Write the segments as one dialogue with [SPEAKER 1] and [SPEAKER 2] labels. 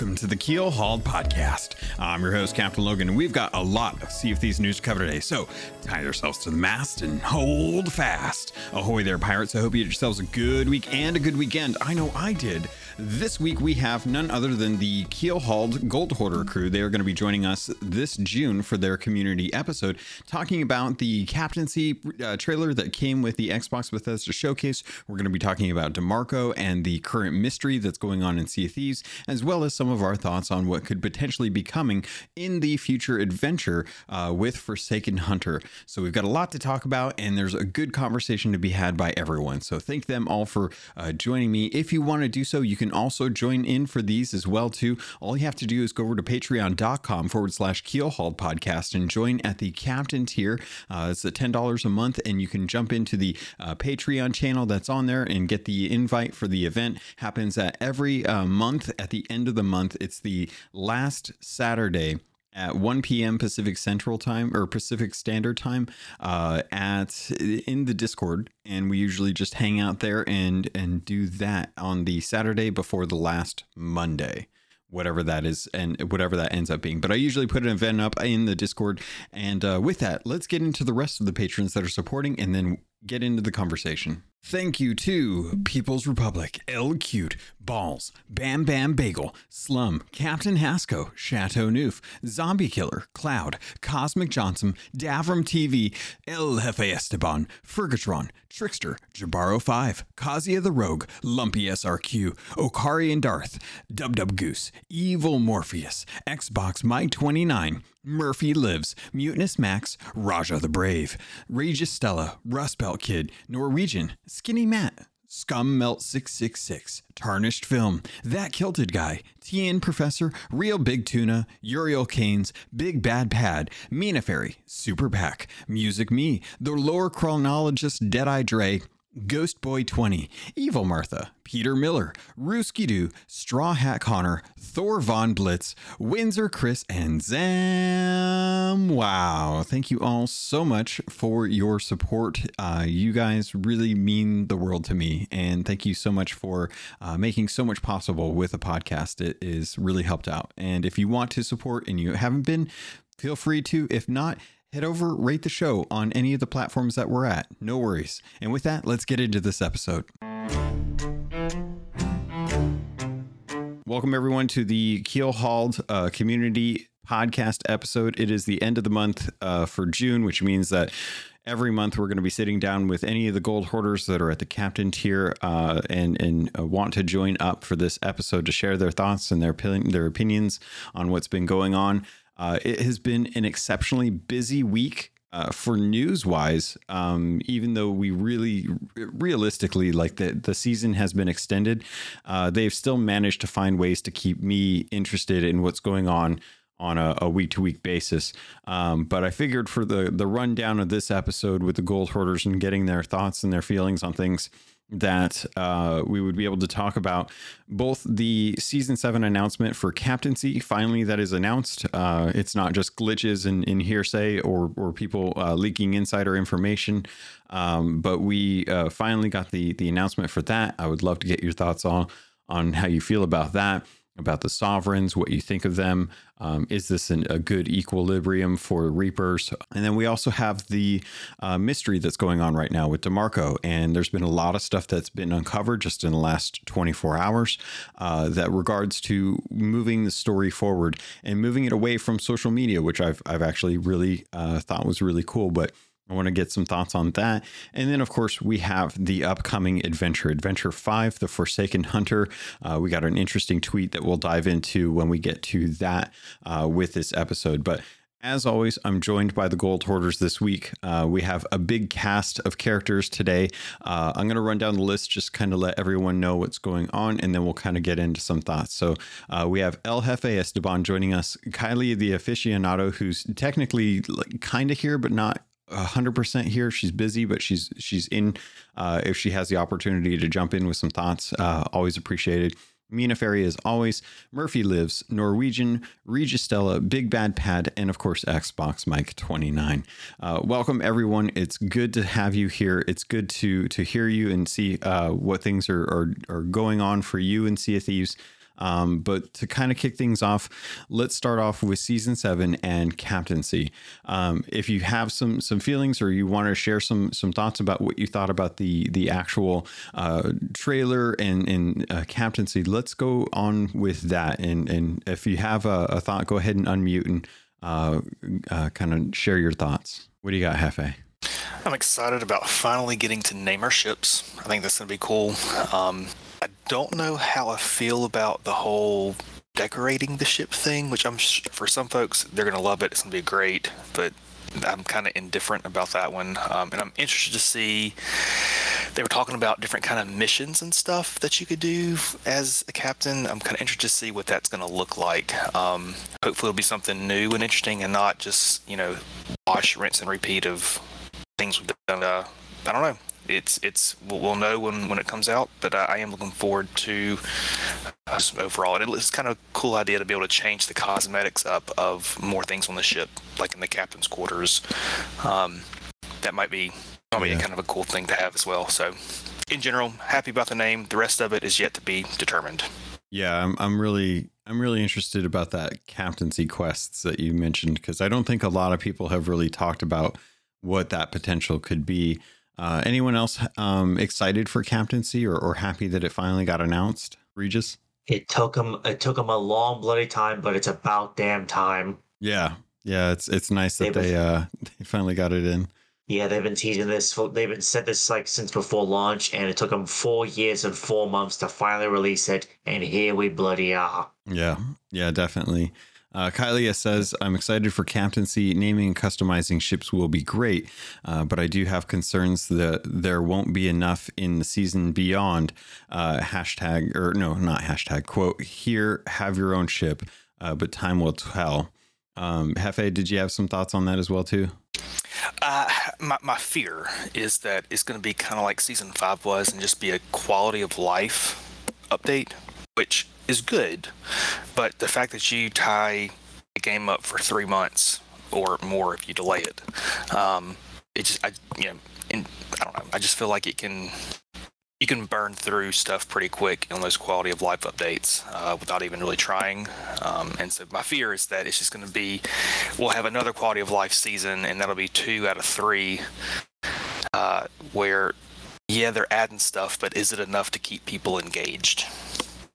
[SPEAKER 1] Welcome to the Keel Hauled Podcast. I'm your host, Captain Logan, and we've got a lot of Sea of Thieves news to cover today. So tie yourselves to the mast and hold fast. Ahoy there, pirates. I hope you had yourselves a good week and a good weekend. I know I did. This week we have none other than the Keel Hauled Gold Hoarder crew. They are going to be joining us this June for their community episode, talking about the captaincy uh, trailer that came with the Xbox Bethesda showcase. We're going to be talking about DeMarco and the current mystery that's going on in Sea of Thieves, as well as some of our thoughts on what could potentially be coming in the future adventure uh, with Forsaken Hunter. So we've got a lot to talk about, and there's a good conversation to be had by everyone. So thank them all for uh, joining me. If you want to do so, you can also join in for these as well too. All you have to do is go over to patreon.com forward slash keelhauled podcast and join at the captain tier. Uh, it's at $10 a month, and you can jump into the uh, Patreon channel that's on there and get the invite for the event. Happens at every uh, month at the end of the month. It's the last Saturday at 1 p.m. Pacific Central Time or Pacific Standard Time uh, at in the Discord, and we usually just hang out there and and do that on the Saturday before the last Monday. Whatever that is, and whatever that ends up being. But I usually put an event up in the Discord. And uh, with that, let's get into the rest of the patrons that are supporting and then get into the conversation. Thank you to People's Republic, El Cute, Balls, Bam Bam Bagel, Slum, Captain Hasco, Chateau Neuf, Zombie Killer, Cloud, Cosmic Johnson, Davram TV, El Jefe Esteban, Fergatron, Trickster, Jabaro 5, Kazia the Rogue, Lumpy SRQ, Okari and Darth, Dub Dub Goose, Evil Morpheus, Xbox Mike 29, Murphy Lives, Mutinous Max, Raja the Brave, Regis Stella, Rust Belt Kid, Norwegian, Skinny Matt, Scum Melt 666, Tarnished Film, That Kilted Guy, TN Professor, Real Big Tuna, Uriel Canes, Big Bad Pad, Mina Fairy, Super Pack, Music Me, The Lore Chronologist Deadeye Dre, Ghost Boy 20, Evil Martha, Peter Miller, Rooski Doo, Straw Hat Connor, Thor Von Blitz, Windsor Chris, and Zam. Wow. Thank you all so much for your support. Uh, you guys really mean the world to me. And thank you so much for uh, making so much possible with a podcast. It is really helped out. And if you want to support and you haven't been, feel free to. If not, head over, rate the show on any of the platforms that we're at. No worries. And with that, let's get into this episode. Welcome, everyone, to the Keel Hauled uh, Community Podcast episode. It is the end of the month uh, for June, which means that every month we're going to be sitting down with any of the gold hoarders that are at the captain tier uh, and and uh, want to join up for this episode to share their thoughts and their their opinions on what's been going on. Uh, it has been an exceptionally busy week uh, for news wise. Um, even though we really, realistically, like the the season has been extended, uh, they've still managed to find ways to keep me interested in what's going on on a week to week basis. Um, but I figured for the the rundown of this episode with the gold hoarders and getting their thoughts and their feelings on things that uh, we would be able to talk about both the season seven announcement for captaincy. Finally, that is announced. Uh, it's not just glitches in, in hearsay or or people uh, leaking insider information, um, but we uh, finally got the the announcement for that. I would love to get your thoughts on on how you feel about that about the sovereigns, what you think of them. Um, is this an, a good equilibrium for Reapers? And then we also have the uh, mystery that's going on right now with DeMarco. And there's been a lot of stuff that's been uncovered just in the last 24 hours uh, that regards to moving the story forward and moving it away from social media, which I've, I've actually really uh, thought was really cool. But I want to get some thoughts on that. And then, of course, we have the upcoming adventure, Adventure 5, The Forsaken Hunter. Uh, we got an interesting tweet that we'll dive into when we get to that uh, with this episode. But as always, I'm joined by the Gold Hoarders this week. Uh, we have a big cast of characters today. Uh, I'm going to run down the list, just kind of let everyone know what's going on, and then we'll kind of get into some thoughts. So uh, we have El Jefe Esteban joining us, Kylie the aficionado, who's technically like, kind of here, but not hundred percent here. She's busy, but she's she's in. Uh, if she has the opportunity to jump in with some thoughts, uh, always appreciated. Mina Ferry is always Murphy lives Norwegian Registella Big Bad Pad and of course Xbox Mike 29. Uh, welcome everyone. It's good to have you here. It's good to to hear you and see uh, what things are, are, are going on for you in Sea of Thieves. Um, but to kind of kick things off, let's start off with season seven and captaincy. Um, if you have some some feelings or you want to share some some thoughts about what you thought about the the actual uh, trailer and and uh, captaincy, let's go on with that. And and if you have a, a thought, go ahead and unmute and uh, uh kind of share your thoughts. What do you got, Hefe?
[SPEAKER 2] I'm excited about finally getting to name our ships. I think that's going to be cool. Um, I don't know how I feel about the whole decorating the ship thing, which I'm for some folks they're to love it. It's to be great, but I'm kind of indifferent about that one. Um, and I'm interested to see. They were talking about different kind of missions and stuff that you could do as a captain. I'm kind of interested to see what that's to look like. Um, hopefully, it'll be something new and interesting, and not just you know wash, rinse, and repeat of things we've done. Uh, I don't know. It's it's we'll, we'll know when when it comes out, but I, I am looking forward to uh, overall. And it's kind of a cool idea to be able to change the cosmetics up of more things on the ship, like in the captain's quarters. Um, that might be probably yeah. kind of a cool thing to have as well. So, in general, happy about the name. The rest of it is yet to be determined.
[SPEAKER 1] Yeah, I'm I'm really I'm really interested about that captaincy quests that you mentioned because I don't think a lot of people have really talked about what that potential could be. Uh, anyone else um, excited for captaincy or, or happy that it finally got announced? Regis?
[SPEAKER 3] It took them. It took them a long bloody time, but it's about damn time.
[SPEAKER 1] Yeah, yeah. It's it's nice that they uh they finally got it in.
[SPEAKER 3] Yeah, they've been teasing this. They've been said this like since before launch, and it took them four years and four months to finally release it. And here we bloody are.
[SPEAKER 1] Yeah, yeah, definitely. Uh, Kylia says, I'm excited for captaincy. Naming and customizing ships will be great, uh, but I do have concerns that there won't be enough in the season beyond. Uh, hashtag, or no, not hashtag, quote, here, have your own ship, uh, but time will tell. Um, Hefe, did you have some thoughts on that as well, too?
[SPEAKER 2] Uh, my, my fear is that it's going to be kind of like season five was and just be a quality of life update, which is good, but the fact that you tie a game up for three months or more if you delay it, um, it just I you know, and I don't know. I just feel like it can you can burn through stuff pretty quick on those quality of life updates uh, without even really trying. Um, and so my fear is that it's just going to be we'll have another quality of life season, and that'll be two out of three, uh, where yeah they're adding stuff, but is it enough to keep people engaged?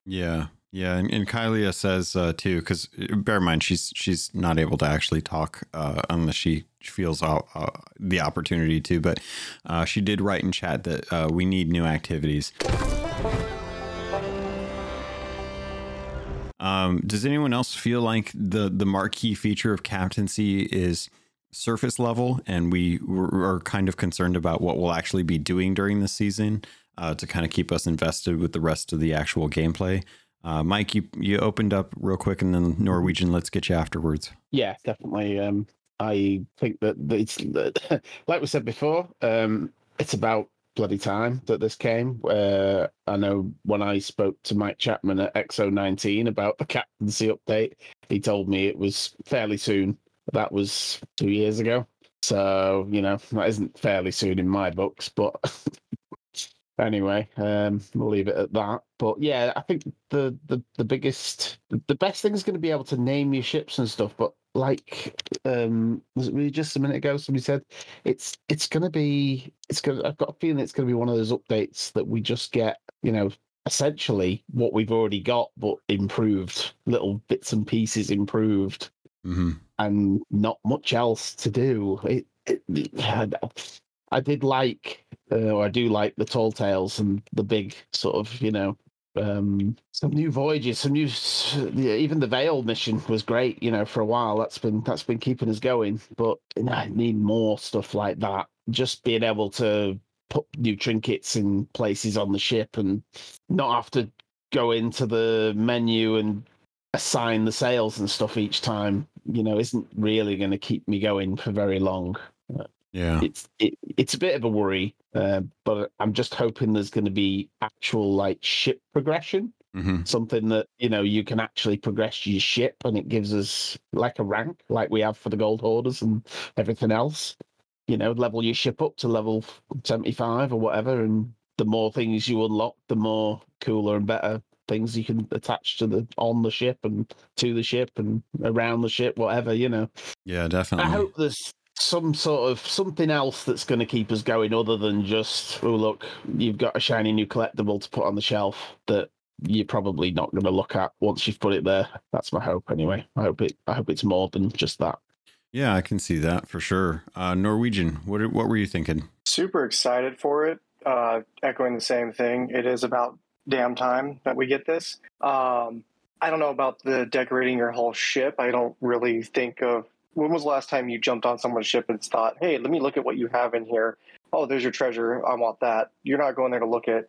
[SPEAKER 1] Yeah, yeah, and, and Kylia says uh, too, because uh, bear in mind she's she's not able to actually talk uh, unless she feels uh, the opportunity to. But uh, she did write in chat that uh, we need new activities. Um, does anyone else feel like the the marquee feature of captaincy is surface level, and we are kind of concerned about what we'll actually be doing during the season to kind of keep us invested with the rest of the actual gameplay? Uh, Mike, you you opened up real quick, and then Norwegian. Let's get you afterwards.
[SPEAKER 4] Yeah, definitely. Um, I think that it's like we said before. Um, it's about bloody time that this came. Uh, I know when I spoke to Mike Chapman at X019 about the captaincy update, he told me it was fairly soon. That was two years ago. So, you know, that isn't fairly soon in my books, but anyway, um, we'll leave it at that. But yeah, I think the the the biggest, the best thing is going to be able to name your ships and stuff. But like, um, was it really just a minute ago? Somebody said it's it's going to be it's going. I've got a feeling it's going to be one of those updates that we just get, you know. Essentially, what we've already got, but improved, little bits and pieces improved, mm-hmm. and not much else to do. It, it, I did like, uh, I do like the tall tales and the big sort of, you know, um, some new voyages, some new, even the Veil mission was great. You know, for a while that's been that's been keeping us going. But you know, I need more stuff like that. Just being able to put new trinkets in places on the ship and not have to go into the menu and assign the sails and stuff each time. You know, isn't really going to keep me going for very long.
[SPEAKER 1] Yeah,
[SPEAKER 3] it's it, it's a bit of a worry, uh, but I'm just hoping there's going to be actual like ship progression, mm-hmm. something that you know you can actually progress your ship, and it gives us like a rank, like we have for the gold hoarders and everything else. You know, level your ship up to level 75 or whatever, and the more things you unlock, the more cooler and better
[SPEAKER 4] things you can attach to the on the ship and to the ship and around the ship, whatever you know.
[SPEAKER 1] Yeah, definitely.
[SPEAKER 4] I hope there's some sort of something else that's going to keep us going other than just oh look you've got a shiny new collectible to put on the shelf that you're probably not going to look at once you've put it there. That's my hope anyway. I hope it i hope it's more than just that.
[SPEAKER 1] Yeah i can see that for sure. Uh, norwegian what what were you thinking?
[SPEAKER 5] Super excited for it uh, echoing the same thing. It is about damn time that we get this. Um, i don't know about the decorating your whole ship. I don't really think of when was the last time you jumped on someone's ship and thought, "Hey, let me look at what you have in here. Oh, there's your treasure. I want that." You're not going there to look at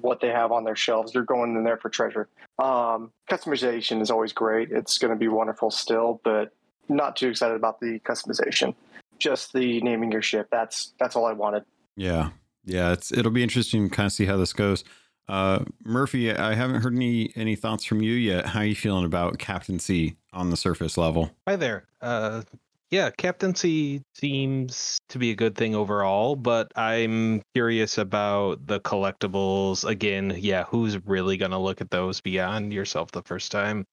[SPEAKER 5] what they have on their shelves. You're going in there for treasure. Um, customization is always great. It's going to be wonderful still, but not too excited about the customization. Just the naming your ship. That's that's all I wanted.
[SPEAKER 1] Yeah, yeah. It's it'll be interesting to kind of see how this goes. Uh, Murphy, I haven't heard any any thoughts from you yet. How are you feeling about captaincy on the surface level?
[SPEAKER 6] Hi there. Uh, yeah, captaincy seems to be a good thing overall, but I'm curious about the collectibles. Again, yeah, who's really to look at those beyond yourself the first time?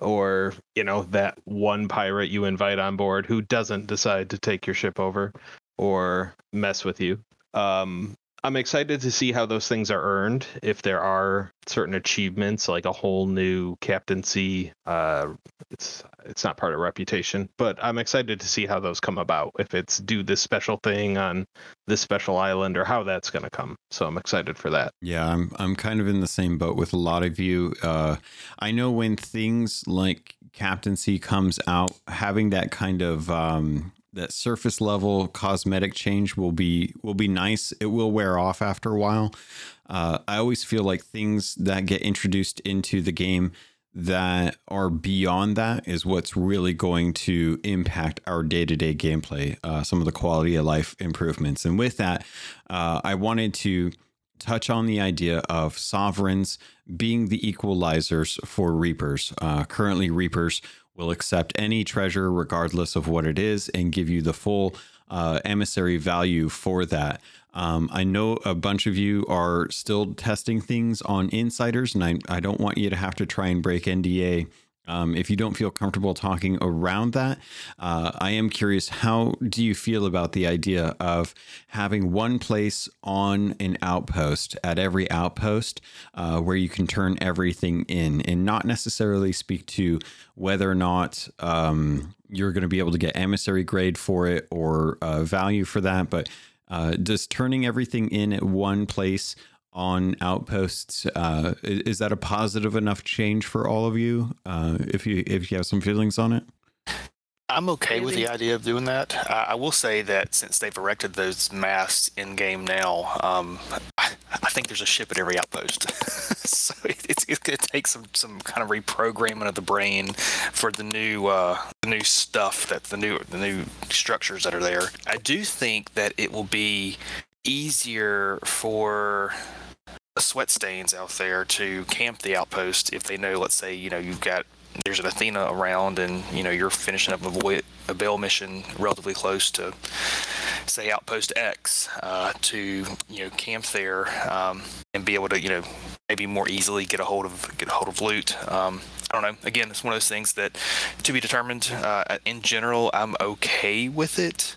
[SPEAKER 6] Or, you know, that one pirate you invite on board who doesn't decide to take your ship over or mess with you. Um, I'm excited to see how those things are earned. If there are certain achievements, like a whole new captaincy, uh, it's it's not part of reputation, but I'm excited to see how those come about. If it's do this special thing on this special island, or how that's going to come. So I'm excited for that.
[SPEAKER 1] Yeah, I'm I'm kind of in the same boat with a lot of you. Uh, I know when things like captaincy comes out, having that kind of um, that surface level cosmetic change will be will be nice. It will wear off after a while. Uh, I always feel like things that get introduced into the game that are beyond that is what's really going to impact our day to day gameplay. Uh, some of the quality of life improvements, and with that, uh, I wanted to touch on the idea of sovereigns being the equalizers for reapers. Uh, currently, reapers will accept any treasure, regardless of what it is, and give you the full uh, emissary value for that. Um, I know a bunch of you are still testing things on insiders, and I, I don't want you to have to try and break NDA um, if you don't feel comfortable talking around that, uh, I am curious how do you feel about the idea of having one place on an outpost at every outpost uh, where you can turn everything in and not necessarily speak to whether or not um, you're going to be able to get emissary grade for it or uh, value for that, but uh, does turning everything in at one place on outposts uh, is that a positive enough change for all of you uh, if you if you have some feelings on it?
[SPEAKER 2] I'm okay with the idea of doing that. Uh, i will say that since they've erected those masts in game now um, I, I, think there's a ship at every outpost. So it, it's, it's going to take some some kind of reprogramming of the brain for the new uh, the new stuff that the new the new structures that are there. I do think that it will be easier for sweat stains out there to camp the outpost if they know, let's say, you know, you've got there's an Athena around and you know you're finishing up a, void, a Veil mission relatively close to say outpost X uh, to you know camp there um, and be able to you know maybe more easily get a hold of get a hold of loot. Um, I don't know. Again, it's one of those things that to be determined. Uh, in general, I'm okay with it.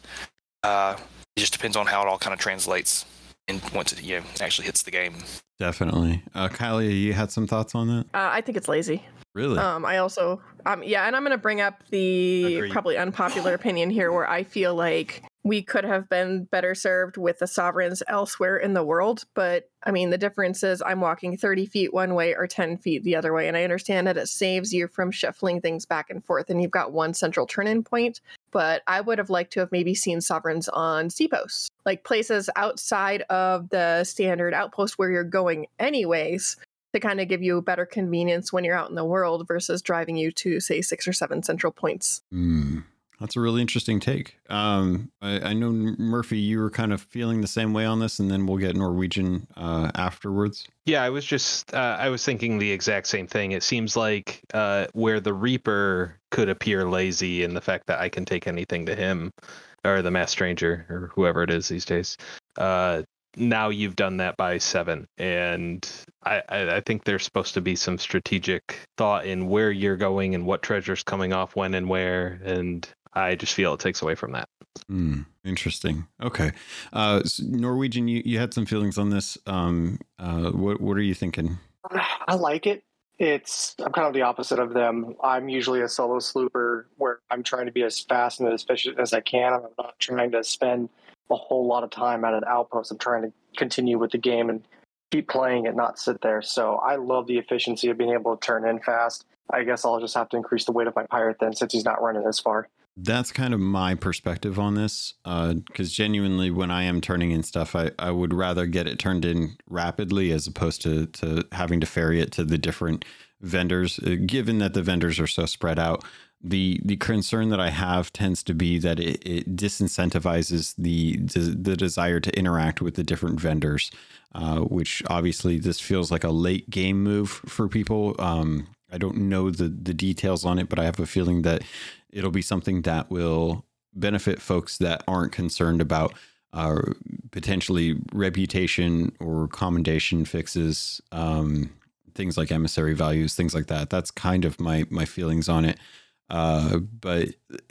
[SPEAKER 2] Uh, it just depends on how it all kind of translates and once it you know, actually hits the game.
[SPEAKER 1] Definitely. Uh, Kylie, you had some thoughts on that?
[SPEAKER 7] Uh, I think it's lazy.
[SPEAKER 1] Really?
[SPEAKER 7] Um, I also, um, yeah, and I'm going to bring up the Agreed. probably unpopular opinion here where I feel like we could have been better served with the sovereigns elsewhere in the world. But I mean, the difference is I'm walking 30 feet one way or 10 feet the other way. And I understand that it saves you from shuffling things back and forth and you've got one central turn in point but I would have liked to have maybe seen sovereigns on seaposts, like places outside of the standard outpost where you're going anyways, to kind of give you better convenience when you're out in the world versus driving you to say six or seven central points.
[SPEAKER 1] Mm. That's a really interesting take. Um, I, I, know Murphy, you were kind of feeling the same way on this, and then we'll get Norwegian uh, afterwards.
[SPEAKER 6] Yeah, I was just uh, I was thinking the exact same thing. It seems like uh, where the Reaper could appear lazy in the fact that I can take anything to him, or the Mass Stranger, or whoever it is these days. Uh, now you've done that by seven, and I, I, I think there's supposed to be some strategic thought in where you're going and what treasure's coming off when and where, and I just feel it takes away from that.
[SPEAKER 1] Mm, interesting. Okay, uh, so Norwegian, you, you had some feelings on this. Um, uh, what what are you thinking?
[SPEAKER 5] I like it. It's I'm kind of the opposite of them. I'm usually a solo slooper where I'm trying to be as fast and as efficient as I can. I'm not trying to spend a whole lot of time at an outpost. I'm trying to continue with the game and keep playing it, not sit there. So I love the efficiency of being able to turn in fast. I guess I'll just have to increase the weight of my pirate then since he's not running as far
[SPEAKER 1] that's kind of my perspective on this because uh, genuinely when i am turning in stuff I, I would rather get it turned in rapidly as opposed to, to having to ferry it to the different vendors uh, given that the vendors are so spread out. The the concern that i have tends to be that it, it disincentivizes the the desire to interact with the different vendors uh, which obviously this feels like a late game move for people um, I don't know the the details on it, but I have a feeling that it'll be something that will benefit folks that aren't concerned about uh, potentially reputation or commendation fixes, um, things like emissary values, things like that. That's kind of my my feelings on it. Uh, but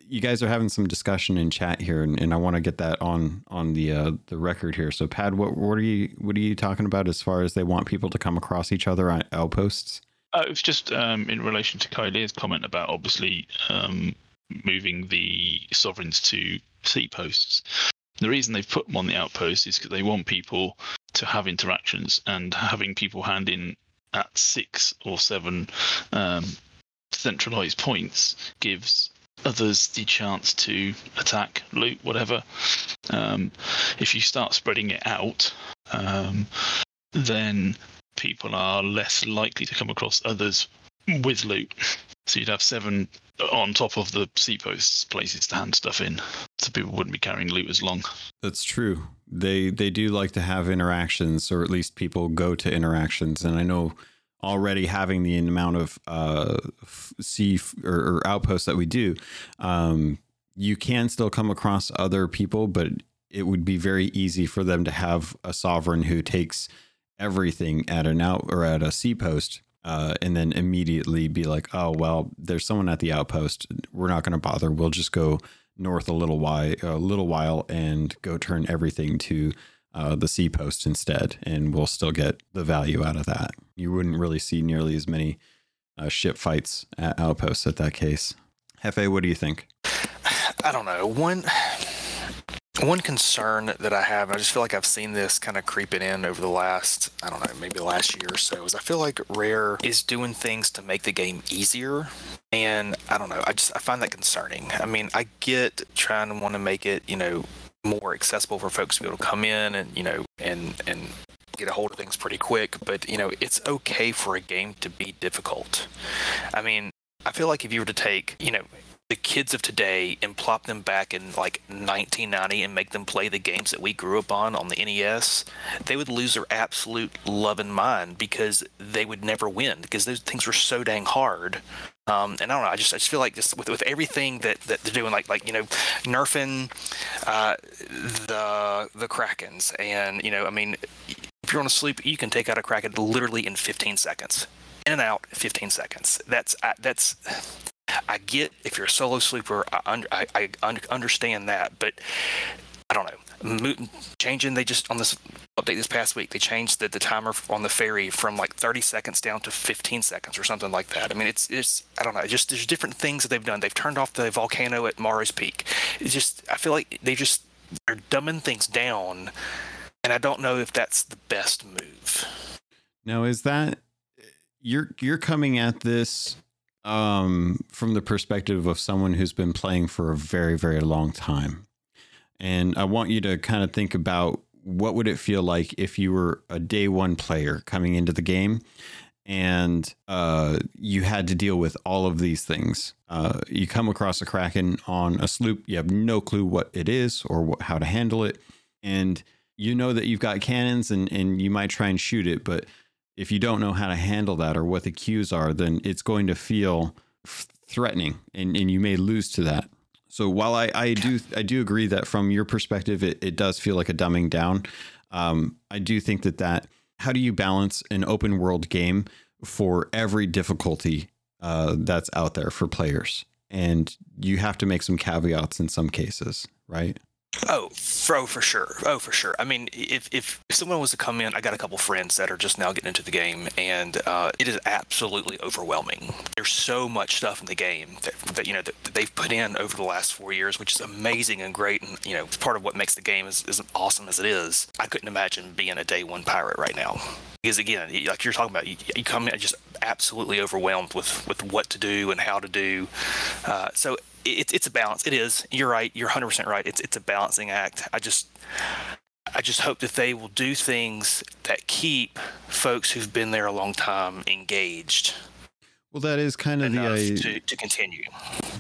[SPEAKER 1] you guys are having some discussion in chat here, and, and I want to get that on on the uh, the record here. So, Pad, what what are you what are you talking about as far as they want people to come across each other on outposts?
[SPEAKER 8] Uh, it was just um, in relation to Kylie's comment about obviously um, moving the sovereigns to sea posts. The reason they've put them on the outposts is because they want people to have interactions, and having people hand in at six or seven um, centralized points gives others the chance to attack, loot, whatever. Um, if you start spreading it out, um, then people are less likely to come across others with loot. So you'd have seven on top of the sea posts places to hand stuff in, so people wouldn't be carrying loot as long.
[SPEAKER 1] That's true. They they do like to have interactions, or at least people go to interactions. And I know already having the amount of uh, sea or, or, outposts that we do, um, you can still come across other people, but it would be very easy for them to have a sovereign who takes everything at an out or at a sea post uh, and then immediately be like, oh well, there's someone at the outpost. We're not going to bother. We'll just go north a little while, a little while, and go turn everything to uh, the sea post instead, and we'll still get the value out of that. You wouldn't really see nearly as many uh, ship fights at outposts at that case. Hefe, what do you think?
[SPEAKER 2] I don't know. One one concern that I have, I just feel like I've seen this kind of creeping in over the last, I don't know, maybe last year or so, is I feel like Rare is doing things to make the game easier. And I don't know, I just I find that concerning. I mean, I get trying to want to make it, you know, more accessible for folks to be able to come in and, you know, and and get a hold of things pretty quick, but you know, it's okay for a game to be difficult. I mean, I feel like if you were to take, you know, the kids of today and plop them back in like 1990 and make them play the games that we grew up on on the NES, they would lose their absolute love and mind because they would never win because those things were so dang hard. Um, and I don't know. I just I just feel like just with, with everything that, that they're doing, like like you know, nerfing uh, the the krakens, and you know, I mean, if you're on a sloop, you can take out a kraken literally in 15 seconds, in and out 15 seconds. That's uh, that's I get if you're a solo slooper, I, under, I, I understand that, but I don't know. Changing, they just on this update this past week, they changed the, the timer on the ferry from like 30 seconds down to 15 seconds or something like that. I mean, it's it's I don't know. Just there's different things that they've done. They've turned off the volcano at Morrow's Peak. It's just I feel like they just they're dumbing things down, and I don't know if that's the best move.
[SPEAKER 1] Now, is that you're you're coming at this um, from the perspective of someone who's been playing for a very, very long time. And I want you to kind of think about what would it feel like if you were a day one player coming into the game and uh, you had to deal with all of these things. Uh, you come across a kraken on a sloop, you have no clue what it is or what, how to handle it, and you know that you've got cannons and and you might try and shoot it, but if you don't know how to handle that or what the cues are, then it's going to feel threatening and, and you may lose to that. So while I, I do I do agree that from your perspective it, it does feel like a dumbing down, um, I do think that that how do you balance an open world game for every difficulty uh, that's out there for players, and you have to make some caveats in some cases, right?
[SPEAKER 2] Oh, for, for sure. Oh, for sure. I mean, if, if someone was to come in, I got a couple friends that are just now getting into the game, and uh, it is absolutely overwhelming. There's so much stuff in the game that, that you know that, they've put in over the last four years, which is amazing and great, and you know, it's part of what makes the game as, as awesome as it is. I couldn't imagine being a day one pirate right now, because again, like you're talking about, you, you come in just absolutely overwhelmed with with what to do and how to do. Uh, so it's it's a balance. It is. You're right. You're 100 percent right. It's it's a balancing act. I just I just hope that they will do things that keep folks who've been there a long time engaged.
[SPEAKER 1] Well, that is kind of the idea
[SPEAKER 2] to, to continue.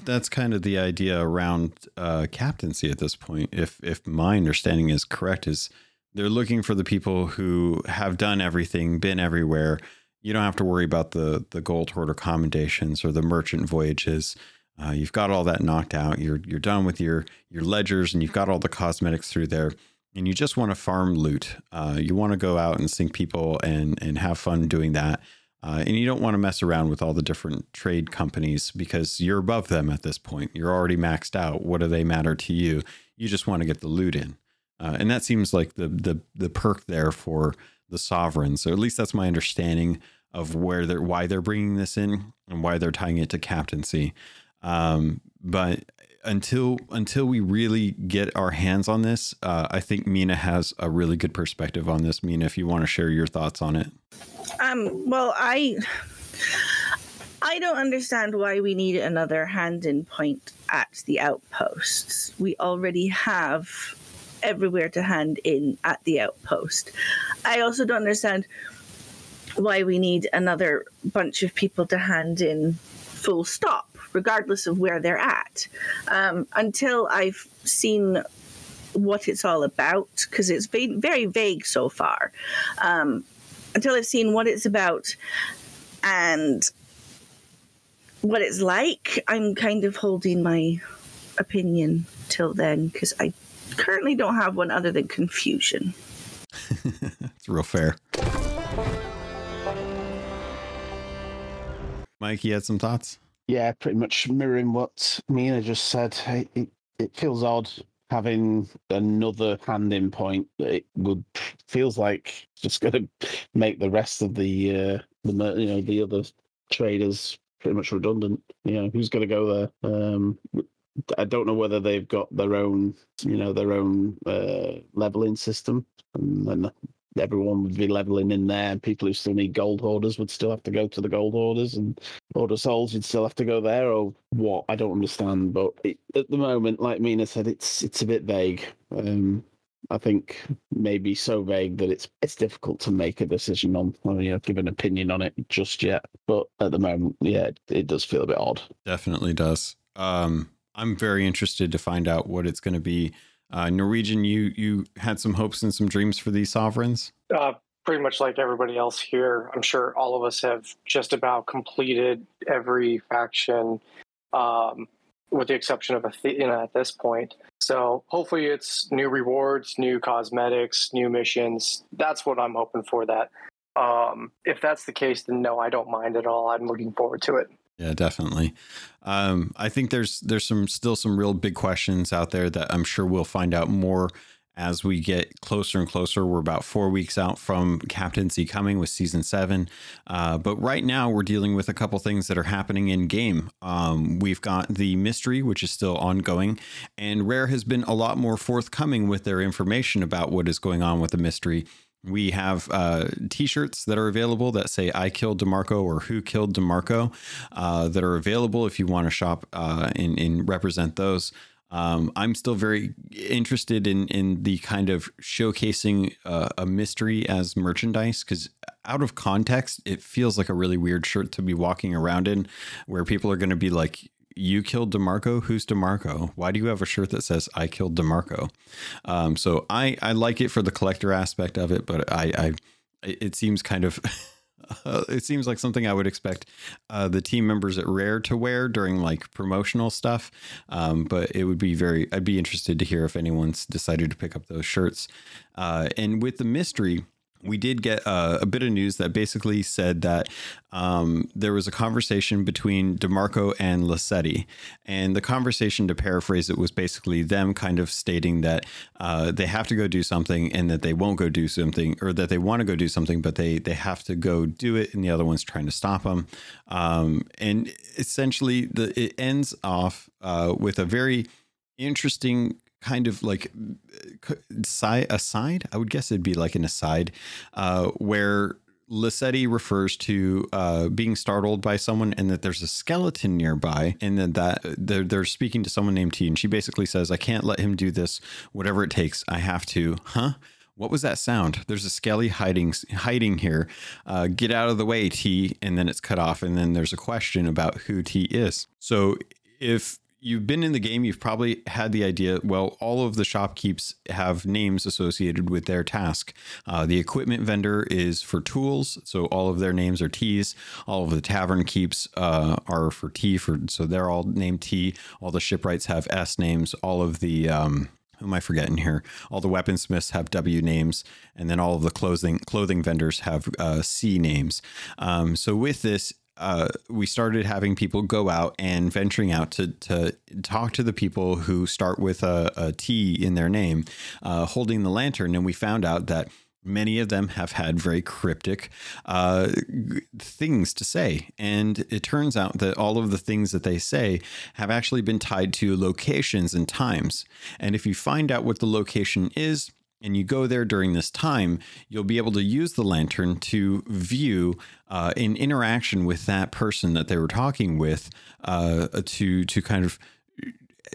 [SPEAKER 1] That's kind of the idea around uh, captaincy at this point. If if my understanding is correct, is they're looking for the people who have done everything, been everywhere. You don't have to worry about the the gold hoarder commendations or the merchant voyages. Uh, you've got all that knocked out. You're you're done with your your ledgers, and you've got all the cosmetics through there. And you just want to farm loot. Uh, you want to go out and sink people and and have fun doing that. Uh, and you don't want to mess around with all the different trade companies because you're above them at this point. You're already maxed out. What do they matter to you? You just want to get the loot in, uh, and that seems like the the the perk there for the sovereign. So at least that's my understanding of where they're why they're bringing this in and why they're tying it to captaincy. Um, but until until we really get our hands on this, uh, I think Mina has a really good perspective on this. Mina, if you want to share your thoughts on it.
[SPEAKER 9] Um. Well, I I don't understand why we need another hand-in point at the outposts. We already have everywhere to hand in at the outpost. I also don't understand why we need another bunch of people to hand in full stop regardless of where they're at, um, until I've seen what it's all about, because it's very, very vague so far. Um, until I've seen what it's about and what it's like, I'm kind of holding my opinion till then because I currently don't have one other than confusion.
[SPEAKER 1] it's real fair. Mike, you had some thoughts?
[SPEAKER 4] Yeah, pretty much mirroring what Mina just said. It, it, feels odd having another hand in point. It would feels like just going to make the rest of the uh, the you know the other traders pretty much redundant. You know who's going to go there? Um, I don't know whether they've got their own, you know, their own uh, leveling system, and, and everyone would be leveling in there. People who still need gold hoarders would still have to go to the gold hoarders, and order souls you'd still have to go there, or what? I don't understand. But it, at the moment, like Mina said, it's it's a bit vague. Um, I think maybe so vague that it's it's difficult to make a decision on, or, you know, give an opinion on it just yet. But at the moment, yeah, it, it does feel a bit odd.
[SPEAKER 1] Definitely does. Um, I'm very interested to find out what it's going to be uh, Norwegian, you you had some hopes and some dreams for these sovereigns.
[SPEAKER 5] Uh, pretty much like everybody else here, I'm sure all of us have just about completed every faction, um, with the exception of Athena at this point. So hopefully, it's new rewards, new cosmetics, new missions. That's what I'm hoping for. That um, if that's the case, then no, I don't mind at all. I'm looking forward to it.
[SPEAKER 1] Yeah, definitely. Um, I think there's there's some still some real big questions out there that I'm sure we'll find out more as we get closer and closer. We're about four weeks out from captaincy coming with season seven, uh, but right now we're dealing with a couple things that are happening in game. Um, we've got the mystery, which is still ongoing, and Rare has been a lot more forthcoming with their information about what is going on with the mystery we have uh, t-shirts that are available that say "I killed Demarco" or "Who killed Demarco" uh, that are available if you want to shop uh, and, and, represent those. Um, I'm still very interested in in the kind of showcasing uh, a mystery as merchandise because out of context, it feels like a really weird shirt to be walking around in, where people are going to be like, you killed Demarco. Who's Demarco? Why do you have a shirt that says I killed Demarco? Um, so I I like it for the collector aspect of it, but I I it seems kind of uh, it seems like something I would expect uh, the team members at Rare to wear during like promotional stuff. Um, but it would be very, I'd be interested to hear if anyone's decided to pick up those shirts. Uh, and with the mystery, we did get uh, a bit of news that basically said that um, there was a conversation between DeMarco and Lissetti. And the conversation, to paraphrase it, was basically them kind of stating that uh, they have to go do something and that they won't go do something, or that they want to go do something, but they, they have to go do it. And the other one's trying to stop them. Um, and essentially, the, it ends off uh, with a very interesting kind of like side aside. I would guess it'd be like an aside uh, where Lissetti refers to uh, being startled by someone and that there's a skeleton nearby and then that they're, they're speaking to someone named T and she basically says, I can't let him do this, whatever it takes. I have to. Huh? What was that sound? There's a skelly hiding hiding here. Uh, get out of the way, T. And then it's cut off. And then there's a question about who T is. So if you've been in the game, you've probably had the idea. Well, all of the shopkeeps have names associated with their task. Uh, the equipment vendor is for tools, so all of their names are T's. All of the tavern keeps uh, are for T, for so they're all named T. All the shipwrights have S names. All of the um, who am I forgetting here? All the weaponsmiths have W names, and then all of the clothing clothing vendors have uh, C names. Um, so with this, uh, we started having people go out and venturing out to, to talk to the people who start with a, a T in their name, uh, holding the lantern. And we found out that many of them have had very cryptic uh, things to say. And it turns out that all of the things that they say have actually been tied to locations and times. And if you find out what the location is, and you go there during this time, you'll be able to use the lantern to view uh, an interaction with that person that they were talking with uh, to to kind of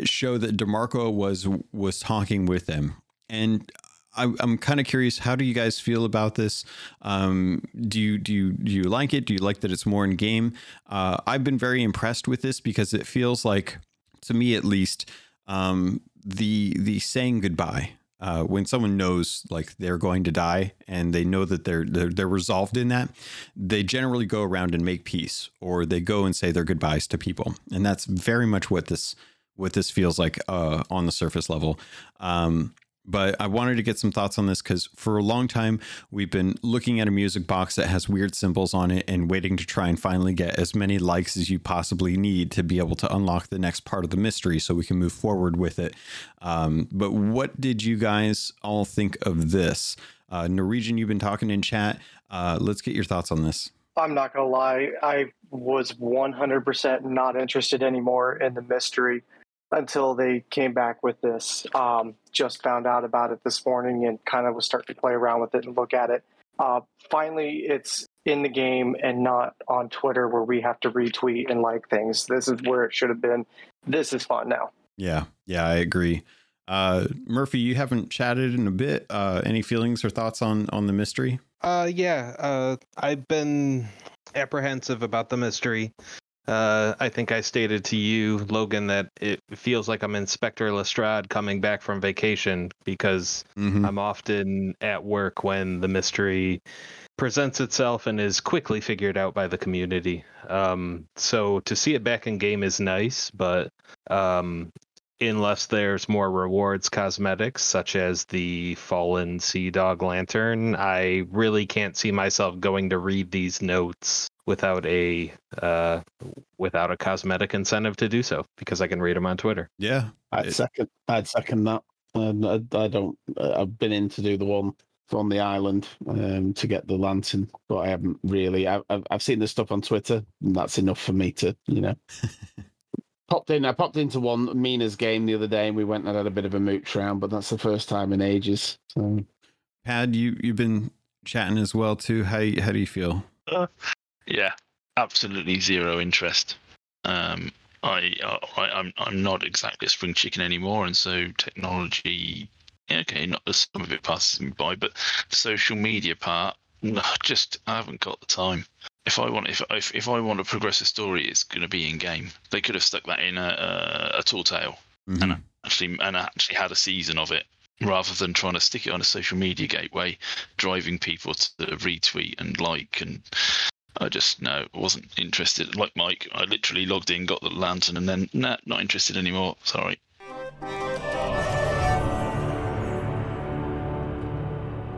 [SPEAKER 1] show that Demarco was was talking with them. And I, am kind of curious, how do you guys feel about this? Um, do you do you do you like it? Do you like that it's more in game? Uh, I've been very impressed with this because it feels like, to me at least, um, the the saying goodbye uh, when someone knows like they're going to die and they know that they're, they're, they're resolved in that, they generally go around and make peace, or they go and say their goodbyes to people, and that's very much what this what this feels like uh, on the surface level. Um, but I wanted to get some thoughts on this because for a long time we've been looking at a music box that has weird symbols on it and waiting to try and finally get as many likes as you possibly need to be able to unlock the next part of the mystery so we can move forward with it. Um, but what did you guys all think of this? Uh, Norwegian, you've been talking in chat. Uh, let's get your thoughts on this.
[SPEAKER 5] I'm not going to lie. I was 100% not interested anymore in the mystery until they came back with this. Um, just found out about it this morning and kind of was starting to play around with it and look at it. Uh, finally, it's in the game and not on Twitter where we have to retweet and like things. This is where it should have been. This is fun now.
[SPEAKER 1] Yeah, yeah, I agree. Uh, Murphy, you haven't chatted in a bit. Uh, any feelings or thoughts on on the mystery?
[SPEAKER 6] Uh, yeah, uh, I've been apprehensive about the mystery. Uh, I think I stated to you, Logan, that it feels like I'm Inspector Lestrade coming back from vacation because mm-hmm. I'm often at work when the mystery presents itself and is quickly figured out by the community. Um, so to see it back in game is nice, but um, unless there's more rewards cosmetics such as the fallen sea dog lantern i really can't see myself going to read these notes without a uh, without a cosmetic incentive to do so because I can read them on Twitter.
[SPEAKER 1] Yeah,
[SPEAKER 4] I'd it, second. I'd second that. I, I, don't. I've been in to do the one on the island um, to get the lantern, but I haven't really. I, have I've seen the stuff on Twitter, and that's enough for me to, you know. popped in. I popped into one Mina's game the other day, and we went and had a bit of a mooch round. But that's the first time in ages. So.
[SPEAKER 1] Pad, you you've been chatting as well too. How how do you feel?
[SPEAKER 8] Uh, yeah, absolutely zero interest. Um, I, I I'm I'm not exactly a spring chicken anymore, and so technology, okay, not some of it passes me by, but the social media part, no, just I haven't got the time. If I want, if if, if I want to progress a story, it's going to be in game. They could have stuck that in a a, a tall tale, mm-hmm. and actually and actually had a season of it rather than trying to stick it on a social media gateway, driving people to retweet and like. And I just, no, wasn't interested. Like Mike, I literally logged in, got the lantern, and then, nah, not interested anymore. Sorry.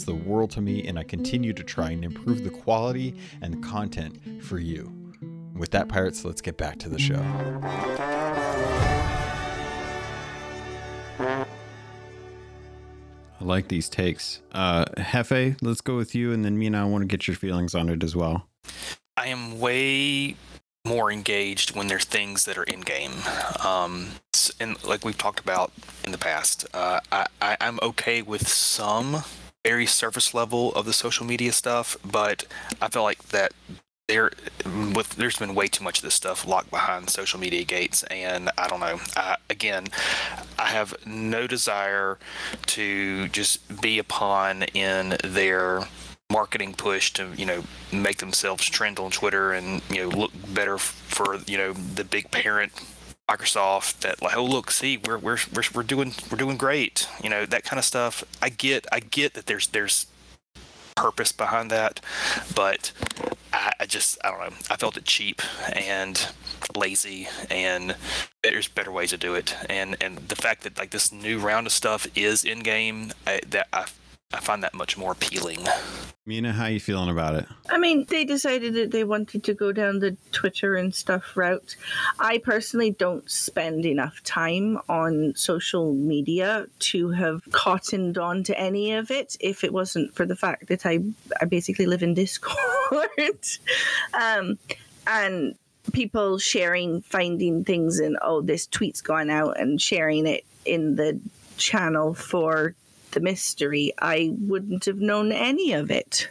[SPEAKER 1] means the world to me, and I continue to try and improve the quality and content for you. With that, Pirates, let's get back to the show. I like these takes. Uh, Hefe, let's go with you, and then Mina, I want to get your feelings on it as well.
[SPEAKER 2] I am way more engaged when there's things that are in game. Um, and like we've talked about in the past, uh, I, I, I'm okay with some very surface level of the social media stuff, but I feel like that there with there's been way too much of this stuff locked behind social media gates and i don't know. I, again i have no desire to just be a pawn in their marketing push to you know make themselves trend on twitter and you know look better for you know the big parent Microsoft that like oh look see we're we're we're, we're doing we're doing great you know that kind of stuff. I get I get that there's there's purpose behind that but I, I just I don't know. I felt it cheap and lazy and there's better ways to do it. And and the fact that like this new round of stuff is in game that I I find that much more appealing.
[SPEAKER 1] Mina, how are you feeling about it?
[SPEAKER 9] I mean, they decided that they wanted to go down the Twitter and stuff route. I personally don't spend enough time on social media to have cottoned on to any of it if it wasn't for the fact that I I basically live in Discord. um, and people sharing finding things and oh this tweet's gone out and sharing it in the channel for the mystery, I wouldn't have known any of it.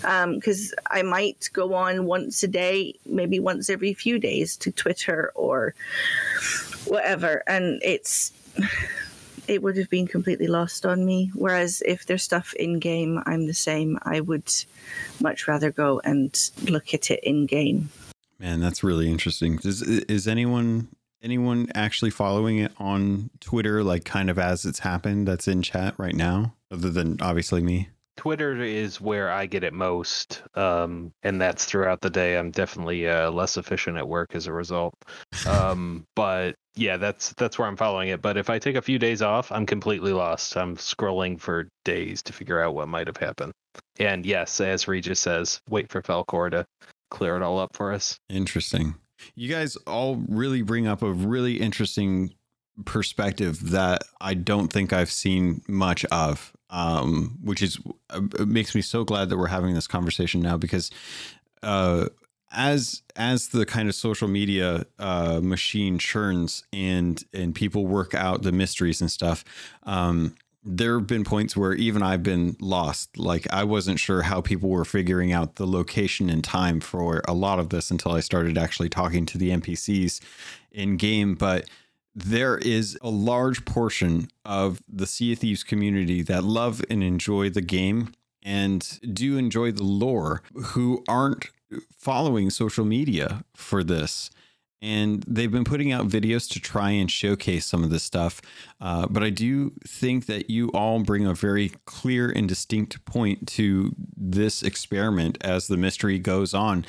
[SPEAKER 9] Because um, I might go on once a day, maybe once every few days to Twitter or whatever. And it's. It would have been completely lost on me. Whereas if there's stuff in game, I'm the same. I would much rather go and look at it in game.
[SPEAKER 1] Man, that's really interesting. Is, is anyone anyone actually following it on Twitter, like kind of as it's happened, that's in chat right now, other than obviously me?
[SPEAKER 6] Twitter is where I get it most, um, and that's throughout the day. I'm definitely uh, less efficient at work as a result. Um, but yeah, that's that's where I'm following it. But if I take a few days off, I'm completely lost. I'm scrolling for days to figure out what might have happened. And yes, as Regis says, wait for Falkor to clear it all up for us.
[SPEAKER 1] Interesting. You guys all really bring up a really interesting perspective that I don't think I've seen much of, um, which is uh, makes me so glad that we're having this conversation now because uh, as as the kind of social media uh, machine churns and and people work out the mysteries and stuff. Um, there have been points where even I've been lost. Like I wasn't sure how people were figuring out the location and time for a lot of this until I started actually talking to the NPCs in game. But there is a large portion of the Sea of Thieves community that love and enjoy the game and do enjoy the lore who aren't following social media for this and they've been putting out videos to try and showcase some of this stuff. Uh, but I do think that you all bring a very clear and distinct point to this experiment as the mystery goes on.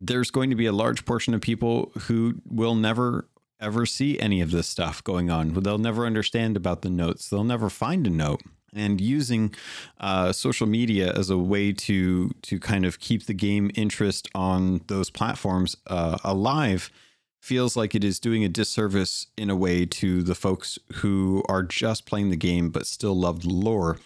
[SPEAKER 1] There's going to be a large portion of people who will never ever see any of this stuff going on. They'll never understand about the notes. They'll never find a note. And using uh, social media as a way to to kind of keep the game interest on those platforms uh, alive feels like it is doing a disservice in a way to the folks who are just playing the game but still love the lore,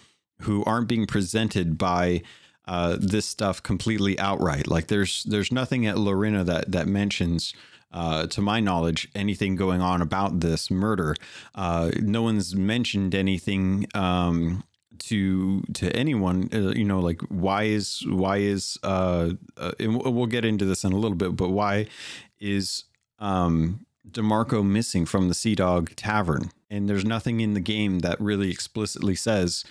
[SPEAKER 1] who aren't being presented by uh, this stuff completely outright. Like there's there's nothing at Lorena that that mentions. Uh, to my knowledge, anything going on about this murder. Uh, no one's mentioned anything um, to to anyone. Uh, you know, like why is why is uh, uh, we'll get into this in a little bit, but why is um, DeMarco missing from the Sea Dog Tavern, and there's nothing in the game that really explicitly says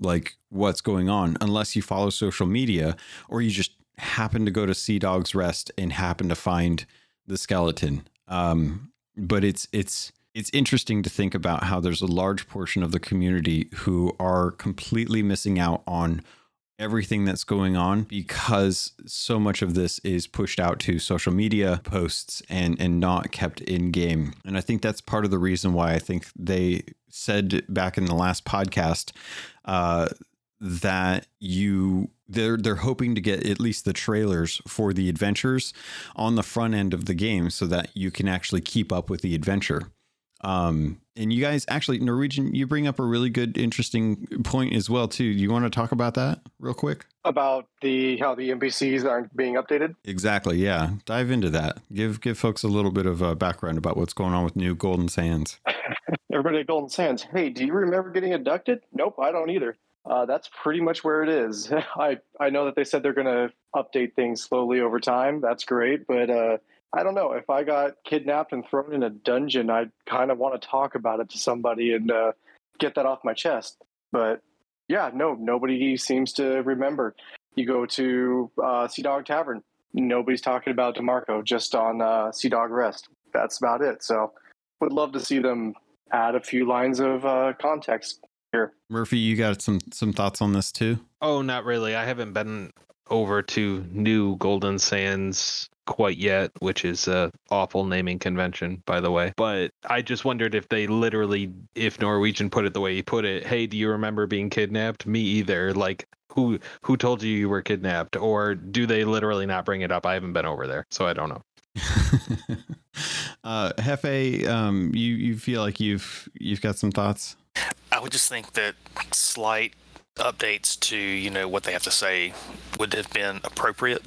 [SPEAKER 1] like what's going on, unless you follow social media or you just happen to go to Sea Dog's Rest and happen to find the skeleton. Um, but it's it's it's interesting to think about how there's a large portion of the community who are completely missing out on everything that's going on because so much of this is pushed out to social media posts and and not kept in game. And I think that's part of the reason why I think they said back in the last podcast uh, that you they're they're hoping to get at least the trailers for the adventures on the front end of the game so that you can actually keep up with the adventure. Um, and you guys actually Norwegian, you bring up a really good, interesting point as well too. Do you want to talk about that real quick?
[SPEAKER 5] About the how the NPCs aren't being updated.
[SPEAKER 1] Exactly. Yeah, dive into that. Give give folks a little bit of a background about what's going on with New Golden Sands.
[SPEAKER 5] Everybody at Golden Sands. Hey, do you remember getting abducted? Nope, I don't either. Uh, that's pretty much where it is. I I know that they said they're going to update things slowly over time. That's great, but uh, I don't know. If I got kidnapped and thrown in a dungeon, I'd kind of want to talk about it to somebody and uh, get that off my chest. But yeah, no, nobody seems to remember. You go to uh, Sea Dog Tavern, nobody's talking about DeMarco, just on uh, Sea Dog Rest. That's about it. So would love to see them add a few lines of uh, context here.
[SPEAKER 1] Murphy, you got some some thoughts on this too?
[SPEAKER 6] Oh, not really. I haven't been over to New Golden Sands quite yet, which is a awful naming convention, by the way. But I just wondered if they literally, if Norwegian put it the way he put it, hey, do you remember being kidnapped? Me either. Like, who who told you you were kidnapped? Or do they literally not bring it up? I haven't been over there, so I don't know.
[SPEAKER 1] uh, Hefe, um, you you feel like you've you've got some thoughts?
[SPEAKER 2] I would just think that slight updates to you know what they have to say would have been appropriate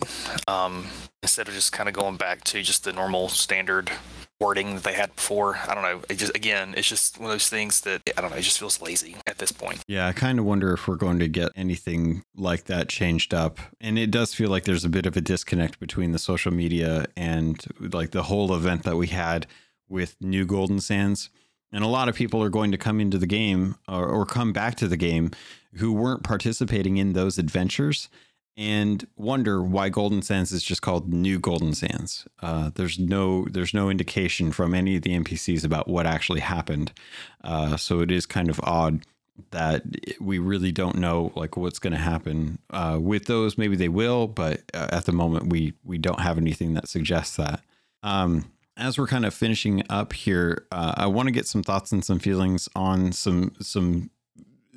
[SPEAKER 2] um, instead of just kind of going back to just the normal standard wording that they had before. I don't know. It just again, it's just one of those things that I don't know. It just feels lazy at this point.
[SPEAKER 1] Yeah, I kind of wonder if we're going to get anything like that changed up. And it does feel like there's a bit of a disconnect between the social media and like the whole event that we had with New Golden Sands. And a lot of people are going to come into the game or, or come back to the game who weren't participating in those adventures and wonder why Golden Sands is just called New Golden Sands. Uh, there's no there's no indication from any of the NPCs about what actually happened, uh, so it is kind of odd that we really don't know like what's going to happen uh, with those. Maybe they will, but uh, at the moment we we don't have anything that suggests that. Um, as we're kind of finishing up here, uh, I want to get some thoughts and some feelings on some some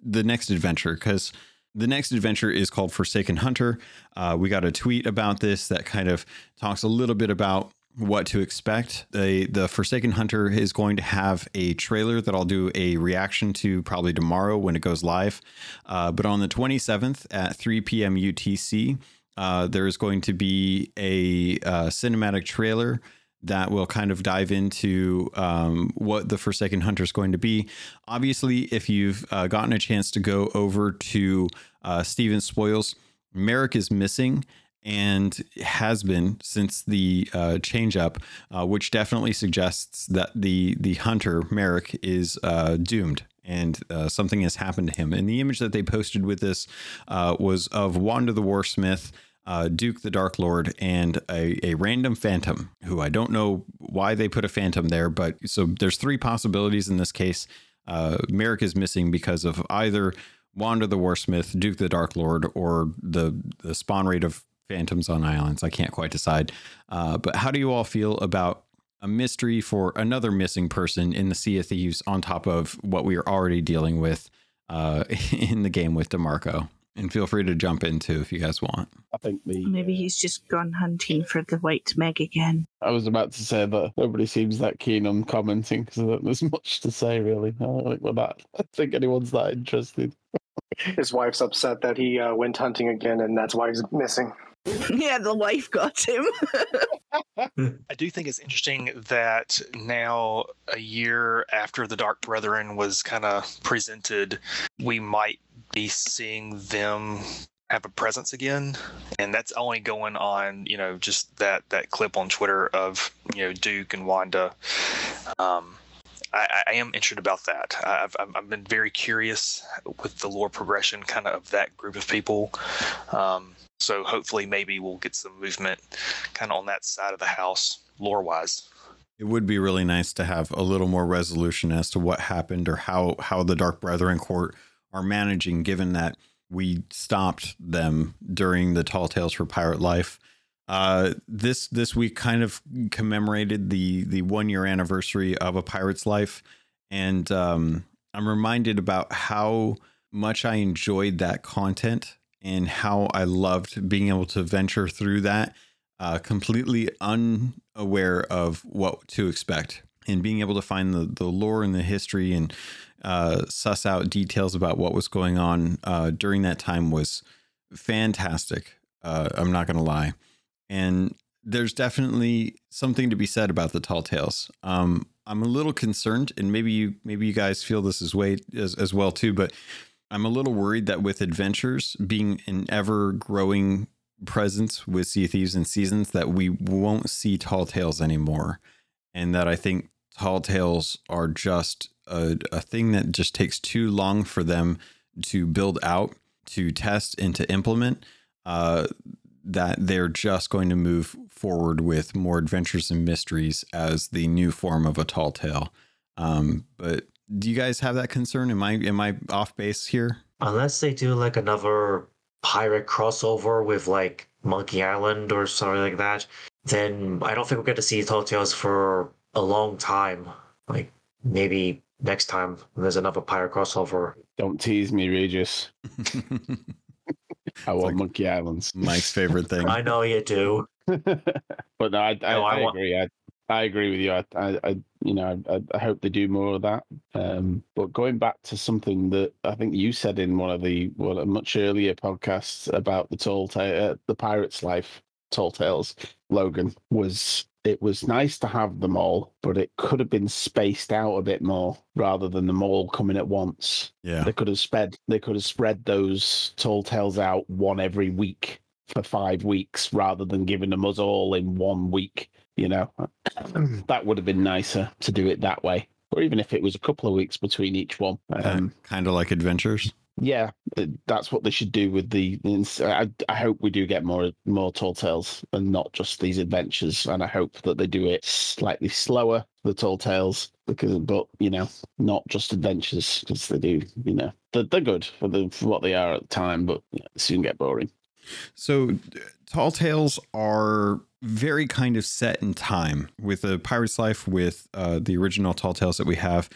[SPEAKER 1] the next adventure because the next adventure is called Forsaken Hunter. Uh, we got a tweet about this that kind of talks a little bit about what to expect. The the Forsaken Hunter is going to have a trailer that I'll do a reaction to probably tomorrow when it goes live. Uh, but on the 27th at 3 p.m. UTC, uh, there is going to be a uh, cinematic trailer that will kind of dive into um, what the Forsaken Hunter is going to be. Obviously, if you've uh, gotten a chance to go over to uh, Stephen's Spoils, Merrick is missing and has been since the uh, change up, uh, which definitely suggests that the the hunter Merrick is uh, doomed and uh, something has happened to him. And the image that they posted with this uh, was of Wanda the Warsmith uh, Duke the Dark Lord, and a, a random phantom who I don't know why they put a phantom there, but so there's three possibilities in this case. Uh, Merrick is missing because of either Wanda the Warsmith, Duke the Dark Lord, or the the spawn rate of phantoms on islands. I can't quite decide. Uh, but how do you all feel about a mystery for another missing person in the Sea of Thieves on top of what we are already dealing with uh, in the game with Demarco. And feel free to jump in too if you guys want.
[SPEAKER 4] I think the
[SPEAKER 9] maybe he's just gone hunting for the white meg again.
[SPEAKER 4] I was about to say that nobody seems that keen on commenting because I don't there's much to say really. I don't think we're that. I think anyone's that interested.
[SPEAKER 5] His wife's upset that he uh, went hunting again, and that's why he's missing.
[SPEAKER 9] yeah, the wife got him.
[SPEAKER 2] I do think it's interesting that now, a year after the Dark Brethren was kind of presented, we might be seeing them have a presence again and that's only going on you know just that that clip on twitter of you know duke and wanda um I, I am interested about that. I've, I've been very curious with the lore progression, kind of of that group of people. Um, so hopefully, maybe we'll get some movement, kind of on that side of the house, lore wise.
[SPEAKER 1] It would be really nice to have a little more resolution as to what happened or how how the Dark Brethren Court are managing, given that we stopped them during the Tall Tales for Pirate Life. Uh, this this week kind of commemorated the the one year anniversary of a pirate's life, and um, I'm reminded about how much I enjoyed that content and how I loved being able to venture through that, uh, completely unaware of what to expect, and being able to find the the lore and the history and uh, suss out details about what was going on uh, during that time was fantastic. Uh, I'm not going to lie. And there's definitely something to be said about the tall tales. Um, I'm a little concerned, and maybe you maybe you guys feel this as way as, as well too, but I'm a little worried that with adventures being an ever growing presence with Sea Thieves and seasons, that we won't see tall tales anymore, and that I think tall tales are just a, a thing that just takes too long for them to build out, to test, and to implement. Uh, that they're just going to move forward with more adventures and mysteries as the new form of a tall tale. Um, but do you guys have that concern? Am I am I off base here?
[SPEAKER 3] Unless they do like another pirate crossover with like Monkey Island or something like that, then I don't think we're going to see Tall Tales for a long time. Like maybe next time there's another pirate crossover.
[SPEAKER 4] Don't tease me, Regis. I want like Monkey Islands.
[SPEAKER 1] Mike's favorite thing.
[SPEAKER 3] I know you do.
[SPEAKER 4] but no, I, I, no, I, I want... agree. I, I agree with you. I, I, you know, I, I hope they do more of that. Um, but going back to something that I think you said in one of the well, a much earlier podcasts about the tall tale, uh, the pirate's life, tall tales, Logan was it was nice to have them all, but it could have been spaced out a bit more rather than them all coming at once.
[SPEAKER 1] Yeah.
[SPEAKER 4] They could have spread they could have spread those tall tales out one every week for five weeks rather than giving them us all in one week. You know, that would have been nicer to do it that way. Or even if it was a couple of weeks between each one.
[SPEAKER 1] Um, kind of like adventures
[SPEAKER 4] yeah, that's what they should do with the. I, I hope we do get more more tall tales and not just these adventures, and I hope that they do it slightly slower, the tall tales, because but you know not just adventures because they do you know they're, they're good for the for what they are at the time, but you know, soon get boring.
[SPEAKER 1] So, tall tales are very kind of set in time. With a pirate's life with uh, the original tall tales that we have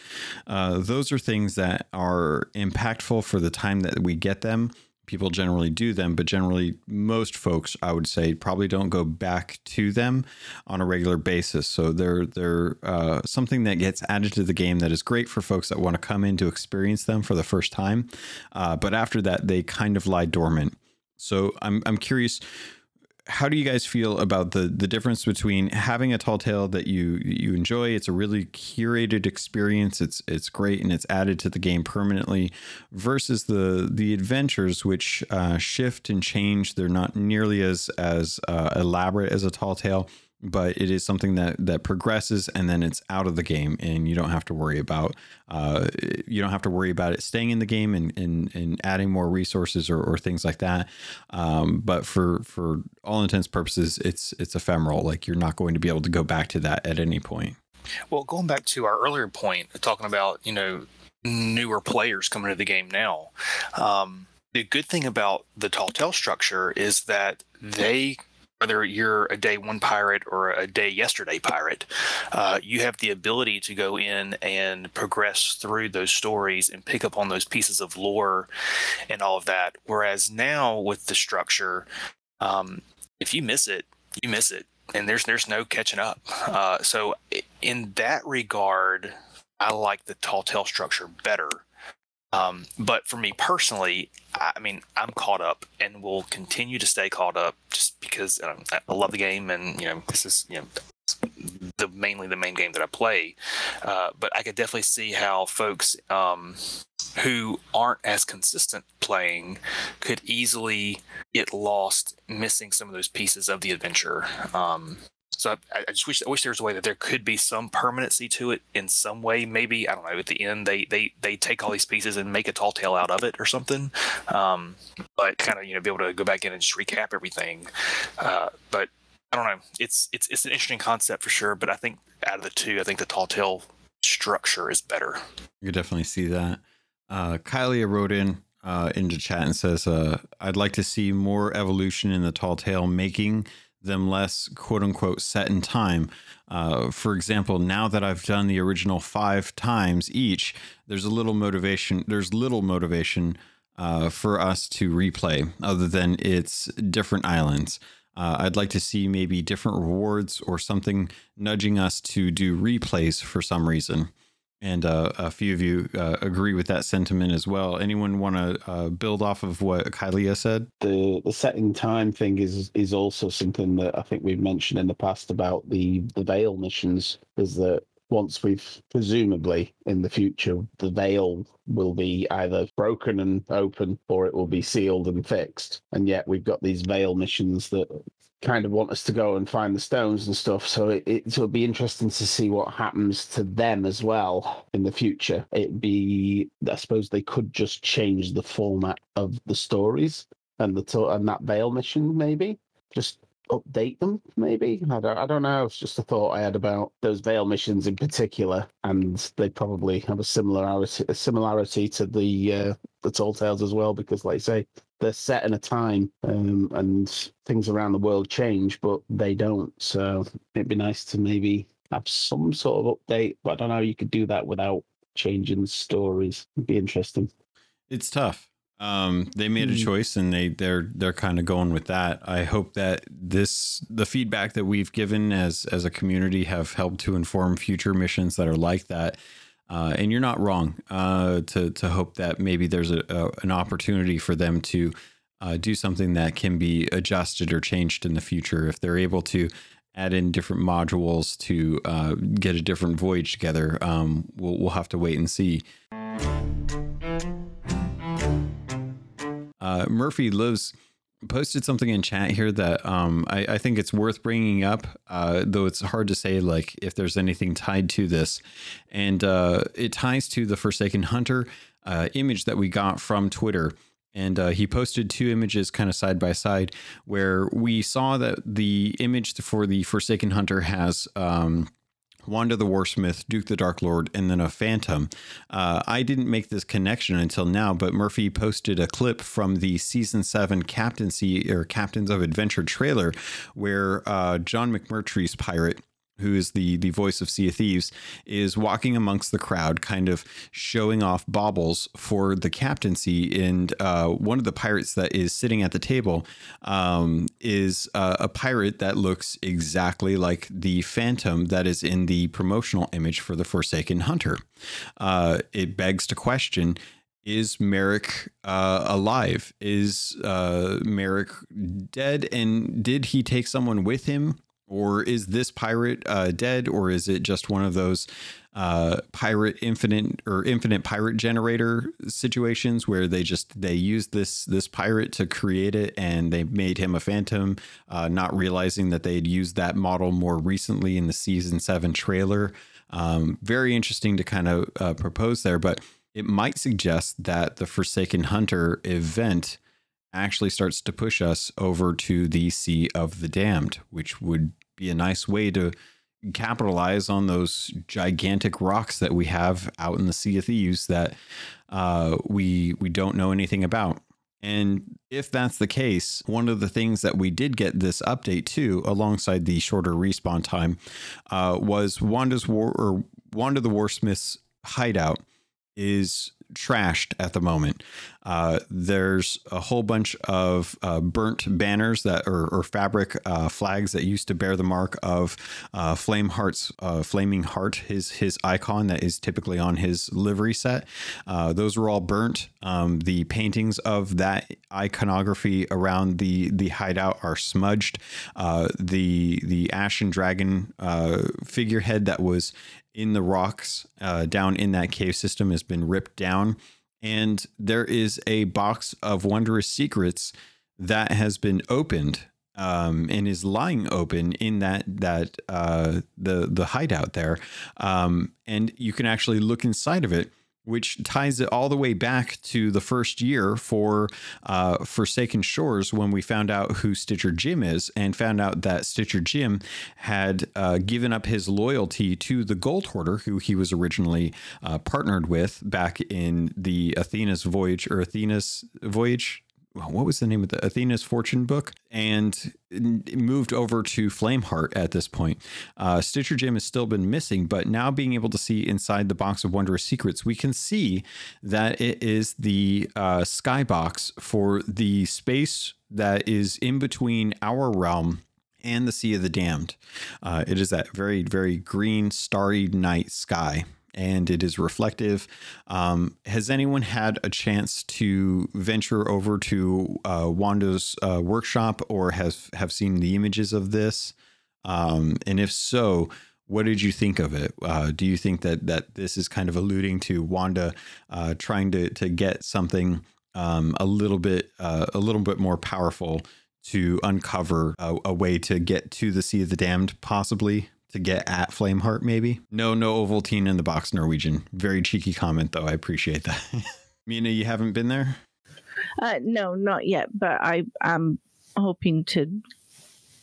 [SPEAKER 1] uh, those are things that are impactful for the time that we get them. People generally do them but generally most folks i would say probably don't go back to them on a regular basis. So they're they're uh, something that gets added to the game that is great for folks that want to come in to experience them for the first time. Uh, but after that they kind of lie dormant so i'm, I'm curious how do you guys feel about the the difference between having a tall tale that you you enjoy it's a really curated experience it's it's great and it's added to the game permanently versus the the adventures which uh, shift and change they're not nearly as as uh, elaborate as a tall tale but it is something that that progresses and then it's out of the game and you don't have to worry about uh, you don't have to worry about it staying in the game and and, and adding more resources or, or things like that. Um, but for for all intents purposes it's it's ephemeral. Like you're not going to be able to go back to that at any point.
[SPEAKER 2] Well going back to our earlier point talking about you know newer players coming to the game now um, the good thing about the tall tale structure is that they whether you're a day one pirate or a day yesterday pirate, uh, you have the ability to go in and progress through those stories and pick up on those pieces of lore and all of that. Whereas now with the structure, um, if you miss it, you miss it, and there's there's no catching up. Uh, so in that regard, I like the tall tale structure better. Um, but for me personally, I mean, I'm caught up and will continue to stay caught up just because um, I love the game and you know this is you know the mainly the main game that I play. Uh, but I could definitely see how folks um, who aren't as consistent playing could easily get lost missing some of those pieces of the adventure. Um, so I, I, just wish I wish there was a way that there could be some permanency to it in some way. Maybe I don't know. At the end, they they they take all these pieces and make a tall tale out of it or something. Um, but kind of you know be able to go back in and just recap everything. Uh, but I don't know. It's it's it's an interesting concept for sure. But I think out of the two, I think the tall tale structure is better.
[SPEAKER 1] You definitely see that. Uh, Kylie wrote in uh, into chat and says, uh, "I'd like to see more evolution in the tall tale, making them less quote unquote set in time. Uh, for example, now that I've done the original five times each, there's a little motivation. There's little motivation uh, for us to replay, other than it's different islands. Uh, I'd like to see maybe different rewards or something nudging us to do replays for some reason and uh, a few of you uh, agree with that sentiment as well. Anyone want to uh, build off of what Kylie said?
[SPEAKER 4] The the setting time thing is is also something that I think we've mentioned in the past about the the veil missions. Is that once we've presumably in the future the veil will be either broken and open or it will be sealed and fixed and yet we've got these veil missions that kind of want us to go and find the stones and stuff. So it, it will be interesting to see what happens to them as well in the future. It'd be i suppose they could just change the format of the stories and the and that veil mission maybe. Just update them, maybe. I don't, I don't know. It's just a thought I had about those Veil missions in particular, and they probably have a similarity, a similarity to the uh, the Tall Tales as well, because, like I say, they're set in a time, um, and things around the world change, but they don't. So it'd be nice to maybe have some sort of update, but I don't know how you could do that without changing the stories. It'd be interesting.
[SPEAKER 1] It's tough um, they made a mm-hmm. choice and they they're they're kind of going with that. I hope that this the feedback that we've given as as a community have helped to inform future missions that are like that. Uh, and you're not wrong uh, to to hope that maybe there's a, a an opportunity for them to uh, do something that can be adjusted or changed in the future if they're able to add in different modules to uh, get a different voyage together. Um, we'll we'll have to wait and see. Uh, Murphy lives posted something in chat here that um, I, I, think it's worth bringing up, uh, though it's hard to say like if there's anything tied to this, and uh, it ties to the Forsaken Hunter uh, image that we got from Twitter. And uh, he posted two images kind of side by side where we saw that the image for the Forsaken Hunter has um, Wanda the Warsmith, Duke the Dark Lord, and then a Phantom. Uh, I didn't make this connection until now, but Murphy posted a clip from the season seven captaincy or Captains of Adventure trailer where uh, John McMurtry's pirate who is the the voice of Sea of Thieves, is walking amongst the crowd, kind of showing off baubles for the captaincy. And uh, one of the pirates that is sitting at the table um, is uh, a pirate that looks exactly like the Phantom that is in the promotional image for the Forsaken Hunter. Uh, it begs to question is Merrick uh, alive? Is uh, Merrick dead? And did he take someone with him? Or is this pirate uh, dead or is it just one of those uh, pirate infinite or infinite pirate generator situations where they just they used this this pirate to create it and they made him a phantom uh, not realizing that they'd used that model more recently in the season 7 trailer? Um, very interesting to kind of uh, propose there but it might suggest that the forsaken hunter event actually starts to push us over to the Sea of the Damned, which would be a nice way to capitalize on those gigantic rocks that we have out in the Sea of Thieves that uh, we we don't know anything about. And if that's the case, one of the things that we did get this update to, alongside the shorter respawn time, uh, was Wanda's war or Wanda the Warsmith's hideout is trashed at the moment. Uh, there's a whole bunch of uh, burnt banners that or, or fabric uh, flags that used to bear the mark of uh, Flameheart's uh, Flaming Heart, his his icon that is typically on his livery set. Uh, those were all burnt. Um, the paintings of that iconography around the the hideout are smudged. the the Ashen Dragon figurehead that was in the rocks uh, down in that cave system has been ripped down. And there is a box of wondrous secrets that has been opened um, and is lying open in that that uh, the the hideout there, um, and you can actually look inside of it which ties it all the way back to the first year for uh, Forsaken Shores when we found out who Stitcher Jim is and found out that Stitcher Jim had uh, given up his loyalty to the Gold Hoarder, who he was originally uh, partnered with back in the Athena's voyage or Athena's voyage what was the name of the Athena's Fortune book, and moved over to Flameheart at this point. Uh, Stitcher Jim has still been missing, but now being able to see inside the box of Wondrous Secrets, we can see that it is the uh, skybox for the space that is in between our realm and the Sea of the Damned. Uh, it is that very, very green, starry night sky and it is reflective. Um, has anyone had a chance to venture over to uh, Wanda's uh, workshop or has have seen the images of this? Um, and if so, what did you think of it? Uh, do you think that that this is kind of alluding to Wanda uh, trying to to get something um, a little bit uh, a little bit more powerful to uncover a, a way to get to the Sea of the Damned, possibly? To get at Flameheart, maybe. No, no Ovaltine in the box Norwegian. Very cheeky comment, though. I appreciate that. Mina, you haven't been there?
[SPEAKER 9] Uh, no, not yet, but I am hoping to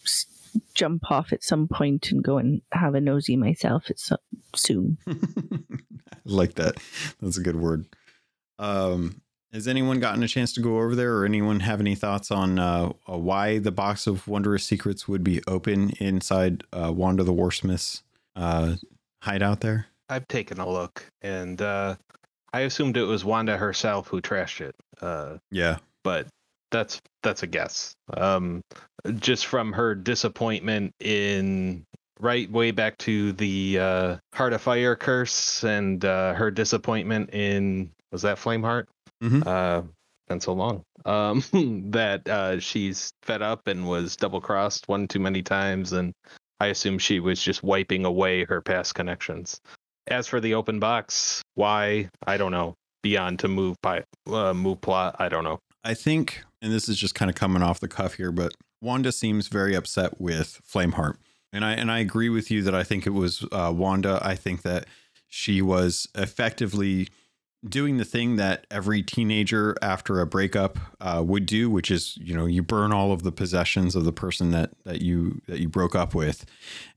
[SPEAKER 9] s- jump off at some point and go and have a nosy myself at so- soon.
[SPEAKER 1] I like that. That's a good word. Um, has anyone gotten a chance to go over there, or anyone have any thoughts on uh, uh, why the box of wondrous secrets would be open inside uh, Wanda the Warsmith's uh, hideout there?
[SPEAKER 6] I've taken a look, and uh, I assumed it was Wanda herself who trashed it. Uh,
[SPEAKER 1] yeah,
[SPEAKER 6] but that's that's a guess. Um, just from her disappointment in right way back to the uh, Heart of Fire curse and uh, her disappointment in was that Flameheart? Mm-hmm. Uh, been so long um, that uh, she's fed up and was double crossed one too many times, and I assume she was just wiping away her past connections. As for the open box, why I don't know. Beyond to move by uh, move plot, I don't know.
[SPEAKER 1] I think, and this is just kind of coming off the cuff here, but Wanda seems very upset with Flameheart, and I and I agree with you that I think it was uh, Wanda. I think that she was effectively doing the thing that every teenager after a breakup uh, would do, which is you know you burn all of the possessions of the person that that you that you broke up with,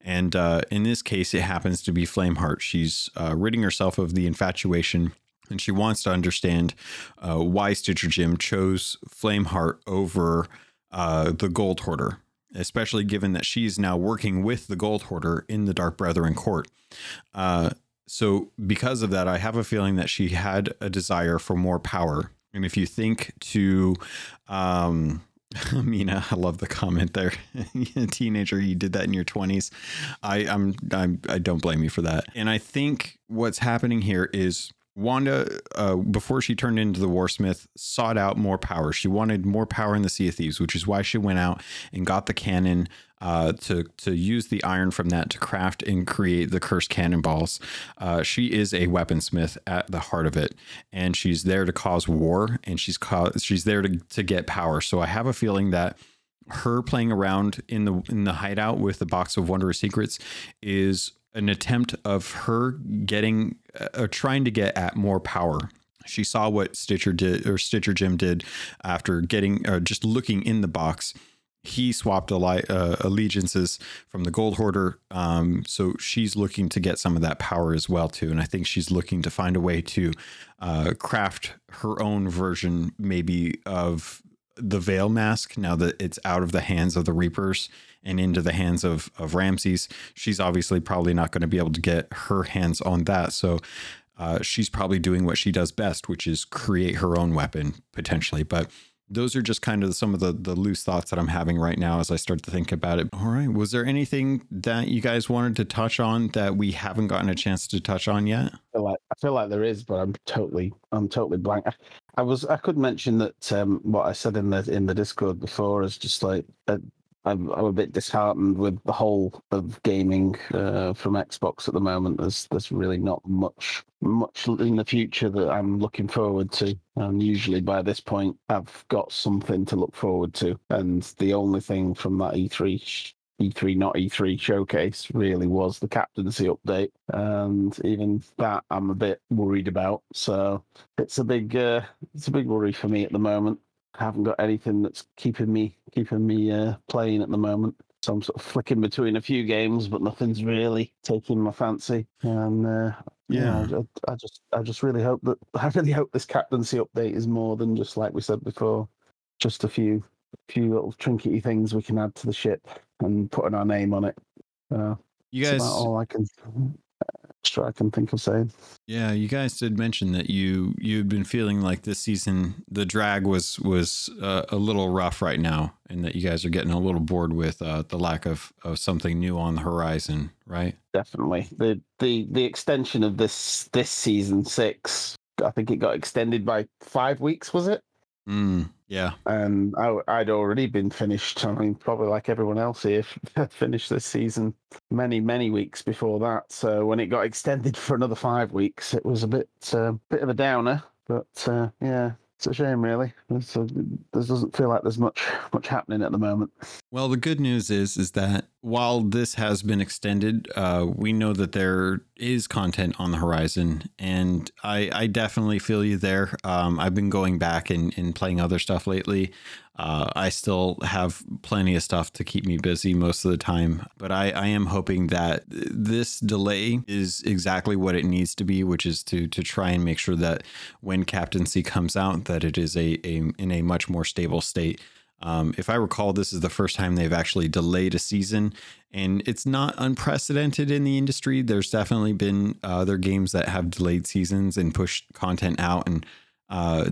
[SPEAKER 1] and uh, in this case, it happens to be Flameheart. She's uh, ridding herself of the infatuation. And she wants to understand uh, why Stitcher Jim chose Flameheart over uh, the Gold Hoarder, especially given that she's now working with the Gold Hoarder in the Dark Brethren court. So, because of that, I have a feeling that she had a desire for more power. And if you think to, um, Mina, I love the comment there. teenager, you did that in your twenties. I, I'm, I'm, I don't blame you for that. And I think what's happening here is Wanda, uh, before she turned into the Warsmith, sought out more power. She wanted more power in the Sea of Thieves, which is why she went out and got the cannon uh, to to use the iron from that to craft and create the cursed cannonballs. Uh, she is a weaponsmith at the heart of it, and she's there to cause war, and she's she's there to to get power. So I have a feeling that her playing around in the in the hideout with the box of wondrous secrets is an attempt of her getting uh, trying to get at more power she saw what Stitcher did or Stitcher Jim did after getting or just looking in the box he swapped uh, allegiances from the Gold Hoarder. Um, so she's looking to get some of that power as well too, and I think she's looking to find a way to uh, craft her own version, maybe of the Veil mask. Now that it's out of the hands of the Reapers and into the hands of of Ramsey, she's obviously probably not going to be able to get her hands on that. So. Uh, she's probably doing what she does best, which is create her own weapon potentially. But those are just kind of some of the the loose thoughts that I'm having right now as I start to think about it. All right, was there anything that you guys wanted to touch on that we haven't gotten a chance to touch on yet?
[SPEAKER 4] I feel like, I feel like there is, but I'm totally I'm totally blank. I, I was I could mention that um, what I said in the in the Discord before is just like uh, I'm, I'm a bit disheartened with the whole of gaming uh, from Xbox at the moment. There's there's really not much much in the future that I'm looking forward to. And usually by this point, I've got something to look forward to. And the only thing from that E3 E3 not E3 showcase really was the captaincy update, and even that I'm a bit worried about. So it's a big uh, it's a big worry for me at the moment haven't got anything that's keeping me keeping me uh, playing at the moment. So I'm sort of flicking between a few games, but nothing's really taking my fancy. And uh, yeah, I, I, just I just really hope that I really hope this captaincy update is more than just like we said before, just a few few little trinkety things we can add to the ship and putting our name on it. Uh,
[SPEAKER 1] you guys,
[SPEAKER 4] all I can extra I can think of saying.
[SPEAKER 1] Yeah, you guys did mention that you you've been feeling like this season the drag was was uh, a little rough right now, and that you guys are getting a little bored with uh, the lack of of something new on the horizon, right?
[SPEAKER 4] Definitely. the the The extension of this this season six, I think it got extended by five weeks. Was it?
[SPEAKER 1] Mm, yeah.
[SPEAKER 4] And I, would already been finished. I mean, probably like everyone else here, finished this season many, many weeks before that. So when it got extended for another five weeks, it was a bit, uh, bit of a downer. But uh, yeah, it's a shame, really. So there doesn't feel like there's much much happening at the moment.
[SPEAKER 1] Well, the good news is is that while this has been extended, uh, we know that there is content on the horizon, and I, I definitely feel you there. Um, I've been going back and, and playing other stuff lately. Uh, I still have plenty of stuff to keep me busy most of the time, but I, I am hoping that this delay is exactly what it needs to be, which is to to try and make sure that when captaincy comes out, that it is a, a in a much more stable state. Um, if I recall, this is the first time they've actually delayed a season, and it's not unprecedented in the industry. There's definitely been other games that have delayed seasons and pushed content out, and uh,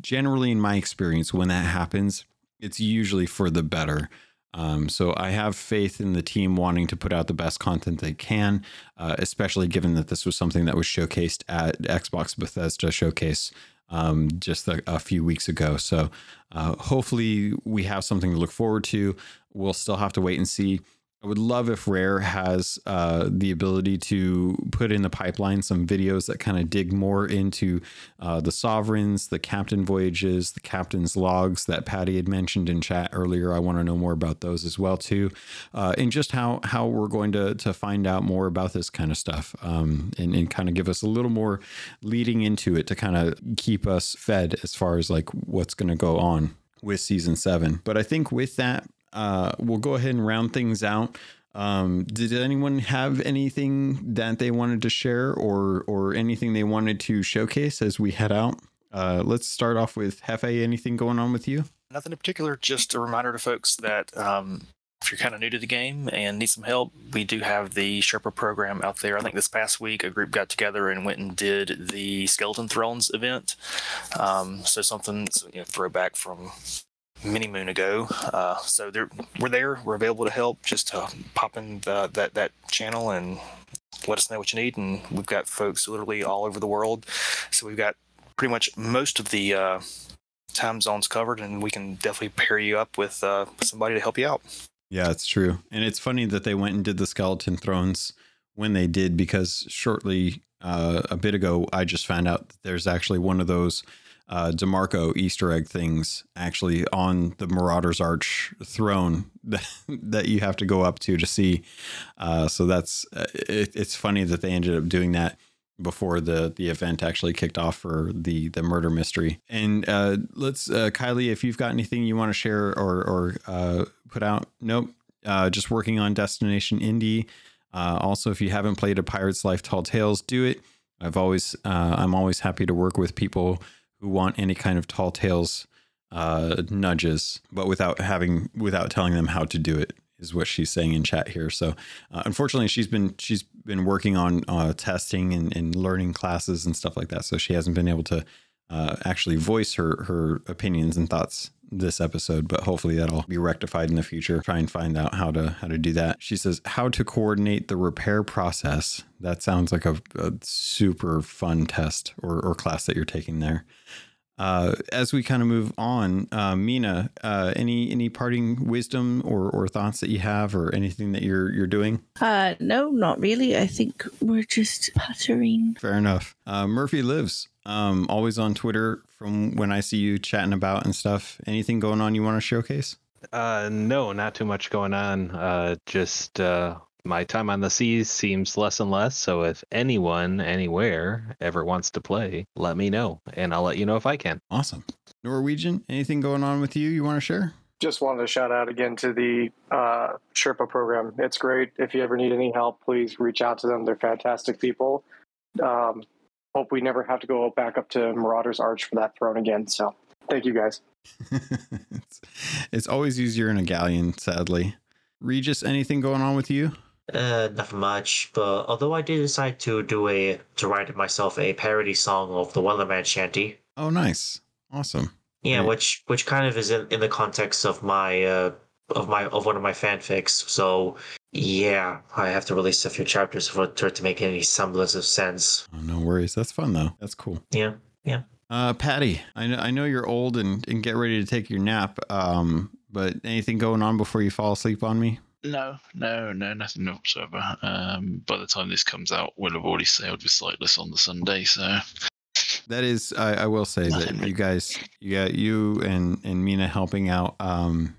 [SPEAKER 1] generally, in my experience, when that happens, it's usually for the better. Um, so I have faith in the team wanting to put out the best content they can, uh, especially given that this was something that was showcased at Xbox Bethesda Showcase um, just a, a, few weeks ago. So uh, hopefully we have something to look forward to. We'll still have to wait and see I would love if Rare has uh, the ability to put in the pipeline some videos that kind of dig more into uh, the sovereigns, the captain voyages, the captain's logs that Patty had mentioned in chat earlier. I want to know more about those as well too, uh, and just how how we're going to to find out more about this kind of stuff, um, and and kind of give us a little more leading into it to kind of keep us fed as far as like what's going to go on with season seven. But I think with that, uh, we'll go ahead and round things out. Um, did anyone have anything that they wanted to share or or anything they wanted to showcase as we head out? Uh, let's start off with Hefe. Anything going on with you?
[SPEAKER 2] Nothing in particular. Just a reminder to folks that um, if you're kind of new to the game and need some help, we do have the Sherpa program out there. I think this past week a group got together and went and did the Skeleton Thrones event. Um, so something you know, throwback from many moon ago. Uh, so we're there. We're available to help. Just pop in the, that that channel and let us know what you need. And we've got folks literally all over the world. So we've got pretty much most of the uh, time zones covered, and we can definitely pair you up with uh, somebody to help you out.
[SPEAKER 1] Yeah, it's true. And it's funny that they went and did the skeleton thrones when they did because shortly uh, a bit ago, I just found out that there's actually one of those uh, Demarco Easter egg things actually on the Marauder's Arch throne that, that you have to go up to to see. Uh, so that's uh, it, it's funny that they ended up doing that. before the the event actually kicked off for the the murder mystery. And uh, let's uh, Kylie, if you've got anything you want to share or or uh, put out, nope. Uh, just working on Destination Indie. Uh, also, if you haven't played a Pirate's Life Tall Tales, do it. I've always I'm always happy to work with people who want any kind of Tall Tales uh, nudges, but without having without telling them how to do it is what she's saying in chat here. So, uh, unfortunately, she's been she's been working on uh, testing and, and learning classes and stuff like that. So she hasn't been able to uh, actually voice her her opinions and thoughts this episode, but hopefully that'll be rectified in the future. Try and find out how to how to do that. She says how to coordinate the repair process. That sounds like a, a super fun test or, or class that you're taking there. Uh, as we kind of move on, uh, Mina, uh, any any parting wisdom or, or thoughts that you have, or anything that you're you're doing?
[SPEAKER 9] Uh, no, not really. I think we're just puttering.
[SPEAKER 1] Fair enough. Uh, Murphy lives. Um, always on Twitter from when I see you chatting about and stuff. Anything going on you want to showcase?
[SPEAKER 6] Uh, no, not too much going on. Uh, just uh, my time on the seas seems less and less. So if anyone anywhere ever wants to play, let me know, and I'll let you know if I can.
[SPEAKER 1] Awesome. Norwegian, anything going on with you you want to share?
[SPEAKER 5] Just wanted to shout out again to the uh, Sherpa program. It's great. If you ever need any help, please reach out to them. They're fantastic people. Um, hope we never have to go back up to Marauder's Arch for that throne again. So thank you guys.
[SPEAKER 1] it's, it's always easier in a galleon, sadly. Regis, anything going on with you?
[SPEAKER 3] Uh, nothing much. But although I did decide to do a to write myself a parody song of the Wellerman Shanty.
[SPEAKER 1] Oh, nice, awesome.
[SPEAKER 3] Yeah, Great. which which kind of is in, in the context of my uh of my of one of my fanfics. So yeah, I have to release a few chapters for it to make any semblance of sense.
[SPEAKER 1] Oh, no worries. That's fun though. That's cool.
[SPEAKER 3] Yeah, yeah.
[SPEAKER 1] Uh, Patty, I know I know you're old and, and get ready to take your nap. Um, but anything going on before you fall asleep on me?
[SPEAKER 8] No, no, no, nothing whatsoever. Um, by the time this comes out, we'll have already sailed with Sightless on the Sunday. So
[SPEAKER 1] that is, I, I will say that you guys, you got you and and Mina helping out. Um,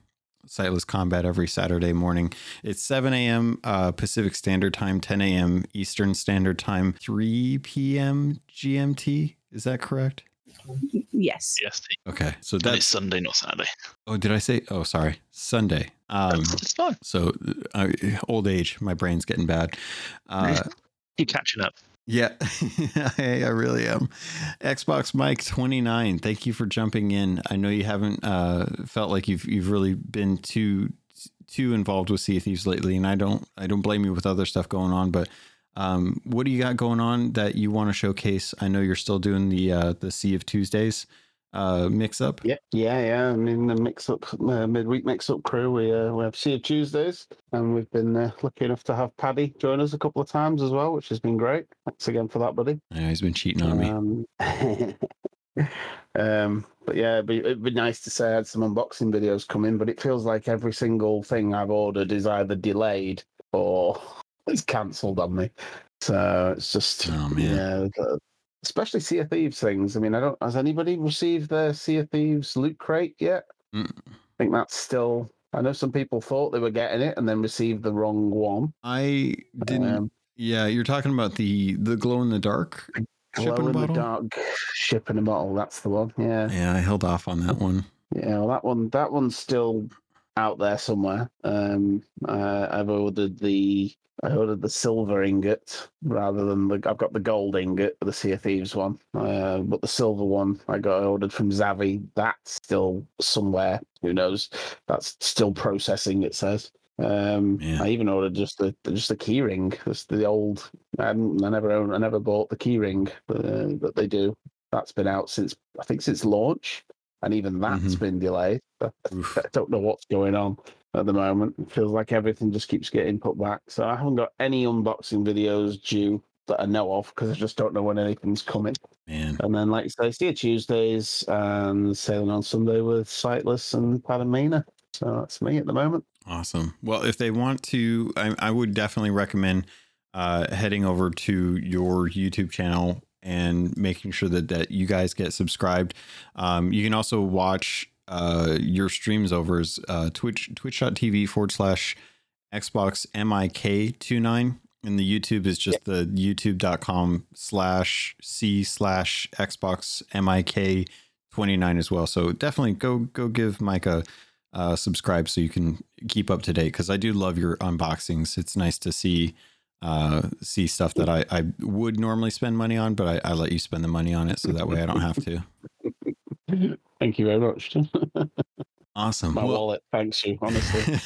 [SPEAKER 1] SightlessKombat every Saturday morning. It's 7 a.m. Uh, Pacific Standard Time, 10 a.m. Eastern Standard Time, 3 p.m. GMT. Is that correct?
[SPEAKER 9] Yes.
[SPEAKER 8] Yes.
[SPEAKER 1] Okay. So that's
[SPEAKER 8] Sunday, not Saturday.
[SPEAKER 1] Oh, did I say? Oh, sorry. Sunday. Um,
[SPEAKER 8] it's fine.
[SPEAKER 1] So, uh, old age, my brain's getting bad. Uh,
[SPEAKER 8] Keep catching up.
[SPEAKER 1] Yeah, I, I, really am. Xbox Mike 29, thank you for jumping in. I know you haven't uh, felt like you've you've really been too too involved with Sea Thieves lately, and I don't I don't blame you with other stuff going on, but um, what do you got going on that you want to showcase? I know you're still doing the uh, the Sea of Tuesdays uh, mix up.
[SPEAKER 4] Yeah, yeah, yeah. I mean, the mix up uh, midweek mix up crew. We uh, we have Sea of Tuesdays, and we've been uh, lucky enough to have Paddy join us a couple of times as well, which has been great. Thanks again for that, buddy.
[SPEAKER 1] Yeah, he's been cheating on
[SPEAKER 4] um, me. um, but yeah, it'd be, it'd be nice to say I had some unboxing videos come in, but it feels like every single thing I've ordered is either delayed or it's cancelled on me. So it's just,
[SPEAKER 1] oh,
[SPEAKER 4] yeah, especially Sea of Thieves things. I mean, I don't. Has anybody received their Sea of Thieves loot crate yet? Mm. I think that's still. I know some people thought they were getting it and then received the wrong one.
[SPEAKER 1] I didn't. Um, yeah, you're talking about the the glow in the dark.
[SPEAKER 4] Glow in the dark ship in a bottle. That's the one. Yeah.
[SPEAKER 1] Yeah, I held off on that one.
[SPEAKER 4] Yeah, well, that one that one's still out there somewhere. Um, uh, I've ordered the I ordered the silver ingot rather than the. I've got the gold ingot, the Sea of Thieves one, uh, but the silver one I got ordered from Zavvi. That's still somewhere. Who knows? That's still processing. It says. Um, yeah. I even ordered just the just the keyring. Just the old. I, I never owned, I never bought the keyring uh, that they do. That's been out since I think since launch, and even that's mm-hmm. been delayed. I don't know what's going on at the moment. It feels like everything just keeps getting put back. So I haven't got any unboxing videos due that I know of because I just don't know when anything's coming.
[SPEAKER 1] Man.
[SPEAKER 4] And then, like you say, see Tuesdays and sailing on Sunday with Sightless and Padamina. So that's me at the moment.
[SPEAKER 1] Awesome. Well, if they want to, I, I would definitely recommend uh, heading over to your YouTube channel and making sure that, that you guys get subscribed. Um, you can also watch uh, your streams over is uh, twitch twitch.tv forward slash xbox mik29 And the YouTube is just the youtube.com slash C slash Xbox MIK 29 as well. So definitely go go give Mike a uh, subscribe so you can keep up to date because I do love your unboxings. It's nice to see uh, see stuff that I, I would normally spend money on, but I, I let you spend the money on it so that way I don't have to.
[SPEAKER 4] Thank you very much.
[SPEAKER 1] awesome.
[SPEAKER 4] My well, wallet thanks you, honestly.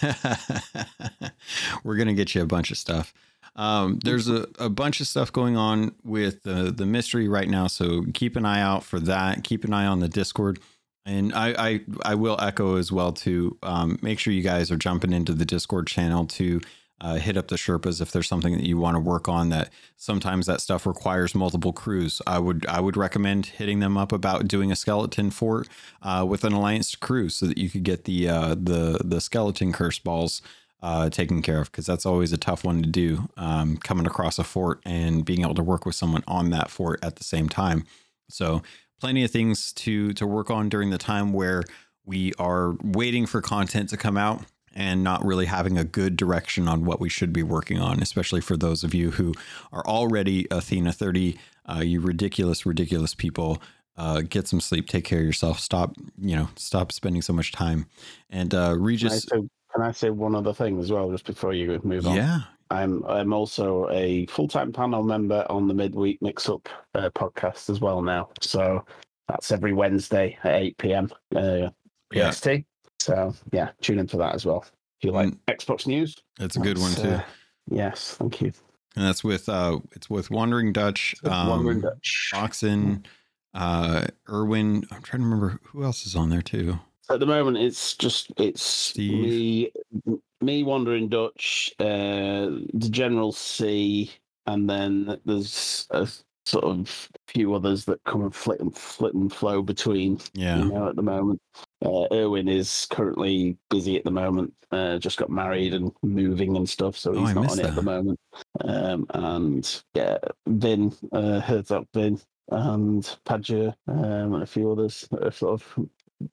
[SPEAKER 1] we're gonna get you a bunch of stuff. Um, there's a, a bunch of stuff going on with the the mystery right now, so keep an eye out for that. Keep an eye on the Discord. And I, I, I will echo as well to um, make sure you guys are jumping into the Discord channel to uh, hit up the Sherpas if there's something that you want to work on. That sometimes that stuff requires multiple crews. I would I would recommend hitting them up about doing a skeleton fort uh, with an alliance crew so that you could get the uh, the the skeleton curse balls uh, taken care of because that's always a tough one to do. Um, coming across a fort and being able to work with someone on that fort at the same time. So plenty of things to to work on during the time where we are waiting for content to come out and not really having a good direction on what we should be working on, especially for those of you who are already Athena 30, uh, you ridiculous, ridiculous people. Uh, get some sleep, take care of yourself, stop, you know, stop spending so much time. And uh, Regis.
[SPEAKER 4] Can I say, can I say one other thing as well, just before you move on?
[SPEAKER 1] Yeah,
[SPEAKER 4] I'm I'm also a full time panel member on the Midweek Mix Up uh, podcast as well now. So that's every Wednesday at 8 p.m. Uh, PST. Yeah. So yeah, tune in for that as well. If you like mm. Xbox news,
[SPEAKER 1] that's a good one too. Uh,
[SPEAKER 4] yes, thank you.
[SPEAKER 1] And that's with uh, it's with Wandering Dutch, um, Wandering Dutch, Oxen, uh, Irwin. I'm trying to remember who else is on there too.
[SPEAKER 4] At the moment, it's just it's Steve. me, me wandering Dutch, uh, the General C, and then there's a sort of few others that come and flit and flit and flow between.
[SPEAKER 1] Yeah,
[SPEAKER 4] you know, at the moment, uh, Erwin is currently busy at the moment. Uh, just got married and moving and stuff, so oh, he's oh, not on that. it at the moment. Um, and yeah, Vin, uh, Herzog Vin, and Padger, um, and a few others that are sort of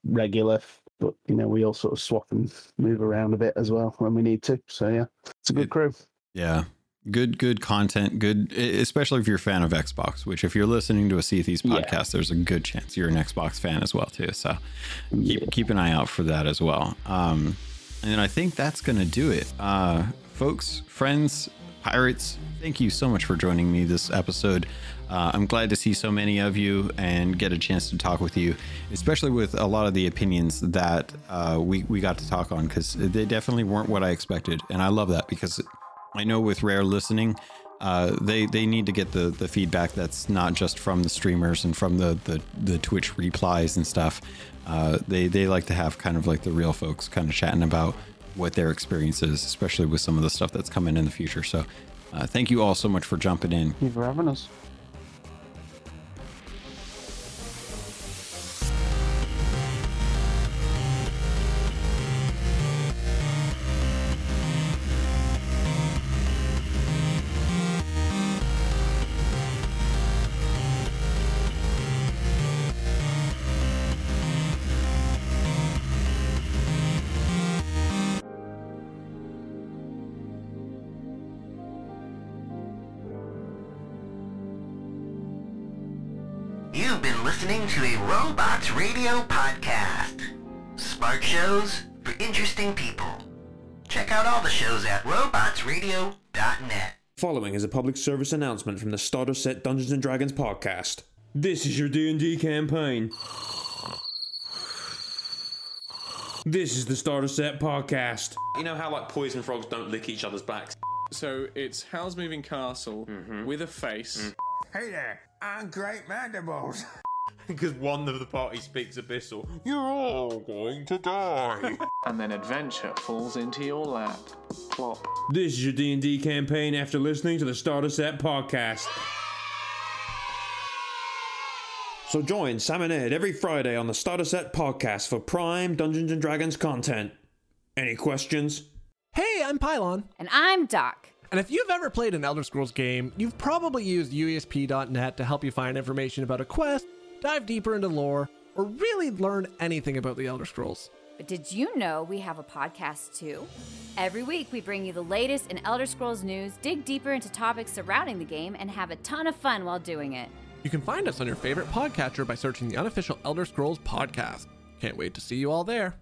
[SPEAKER 4] regular, but you know we all sort of swap and move around a bit as well when we need to. So yeah, it's a good crew.
[SPEAKER 1] Yeah, good good content good especially if you're a fan of xbox which if you're listening to a sea thieves podcast yeah. there's a good chance you're an xbox fan as well too so keep yeah. keep an eye out for that as well um and i think that's gonna do it uh folks friends pirates thank you so much for joining me this episode uh, I'm glad to see so many of you and get a chance to talk with you, especially with a lot of the opinions that uh, we, we got to talk on because they definitely weren't what I expected. And I love that because I know with Rare listening, uh, they they need to get the the feedback that's not just from the streamers and from the the, the Twitch replies and stuff. Uh, they they like to have kind of like the real folks kind of chatting about what their experience is, especially with some of the stuff that's coming in the future. So, uh, thank you all so much for jumping in.
[SPEAKER 4] Thank you for having us.
[SPEAKER 10] Following is a public service announcement from the Starter Set Dungeons and Dragons podcast. This is your D&D campaign. This is the Starter Set podcast.
[SPEAKER 11] You know how like poison frogs don't lick each other's backs?
[SPEAKER 12] So it's Howl's Moving Castle mm-hmm. with a face.
[SPEAKER 13] Mm. Hey there, I'm Great Mandibles.
[SPEAKER 11] because one of the party speaks abyssal. You're all going to die.
[SPEAKER 12] and then adventure falls into your lap. Plop.
[SPEAKER 10] This is your D&D campaign after listening to the Starter Set podcast. So join Sam and Ed every Friday on the Starter Set podcast for prime Dungeons and Dragons content. Any questions?
[SPEAKER 14] Hey, I'm Pylon.
[SPEAKER 15] And I'm Doc.
[SPEAKER 14] And if you've ever played an Elder Scrolls game, you've probably used UESP.net to help you find information about a quest dive deeper into lore, or really learn anything about the Elder Scrolls.
[SPEAKER 15] But did you know we have a podcast too? Every week, we bring you the latest in Elder Scrolls news, dig deeper into topics surrounding the game, and have a ton of fun while doing it.
[SPEAKER 14] You can find us on your favorite podcatcher by searching the unofficial Elder Scrolls podcast. Can't wait to see you all there.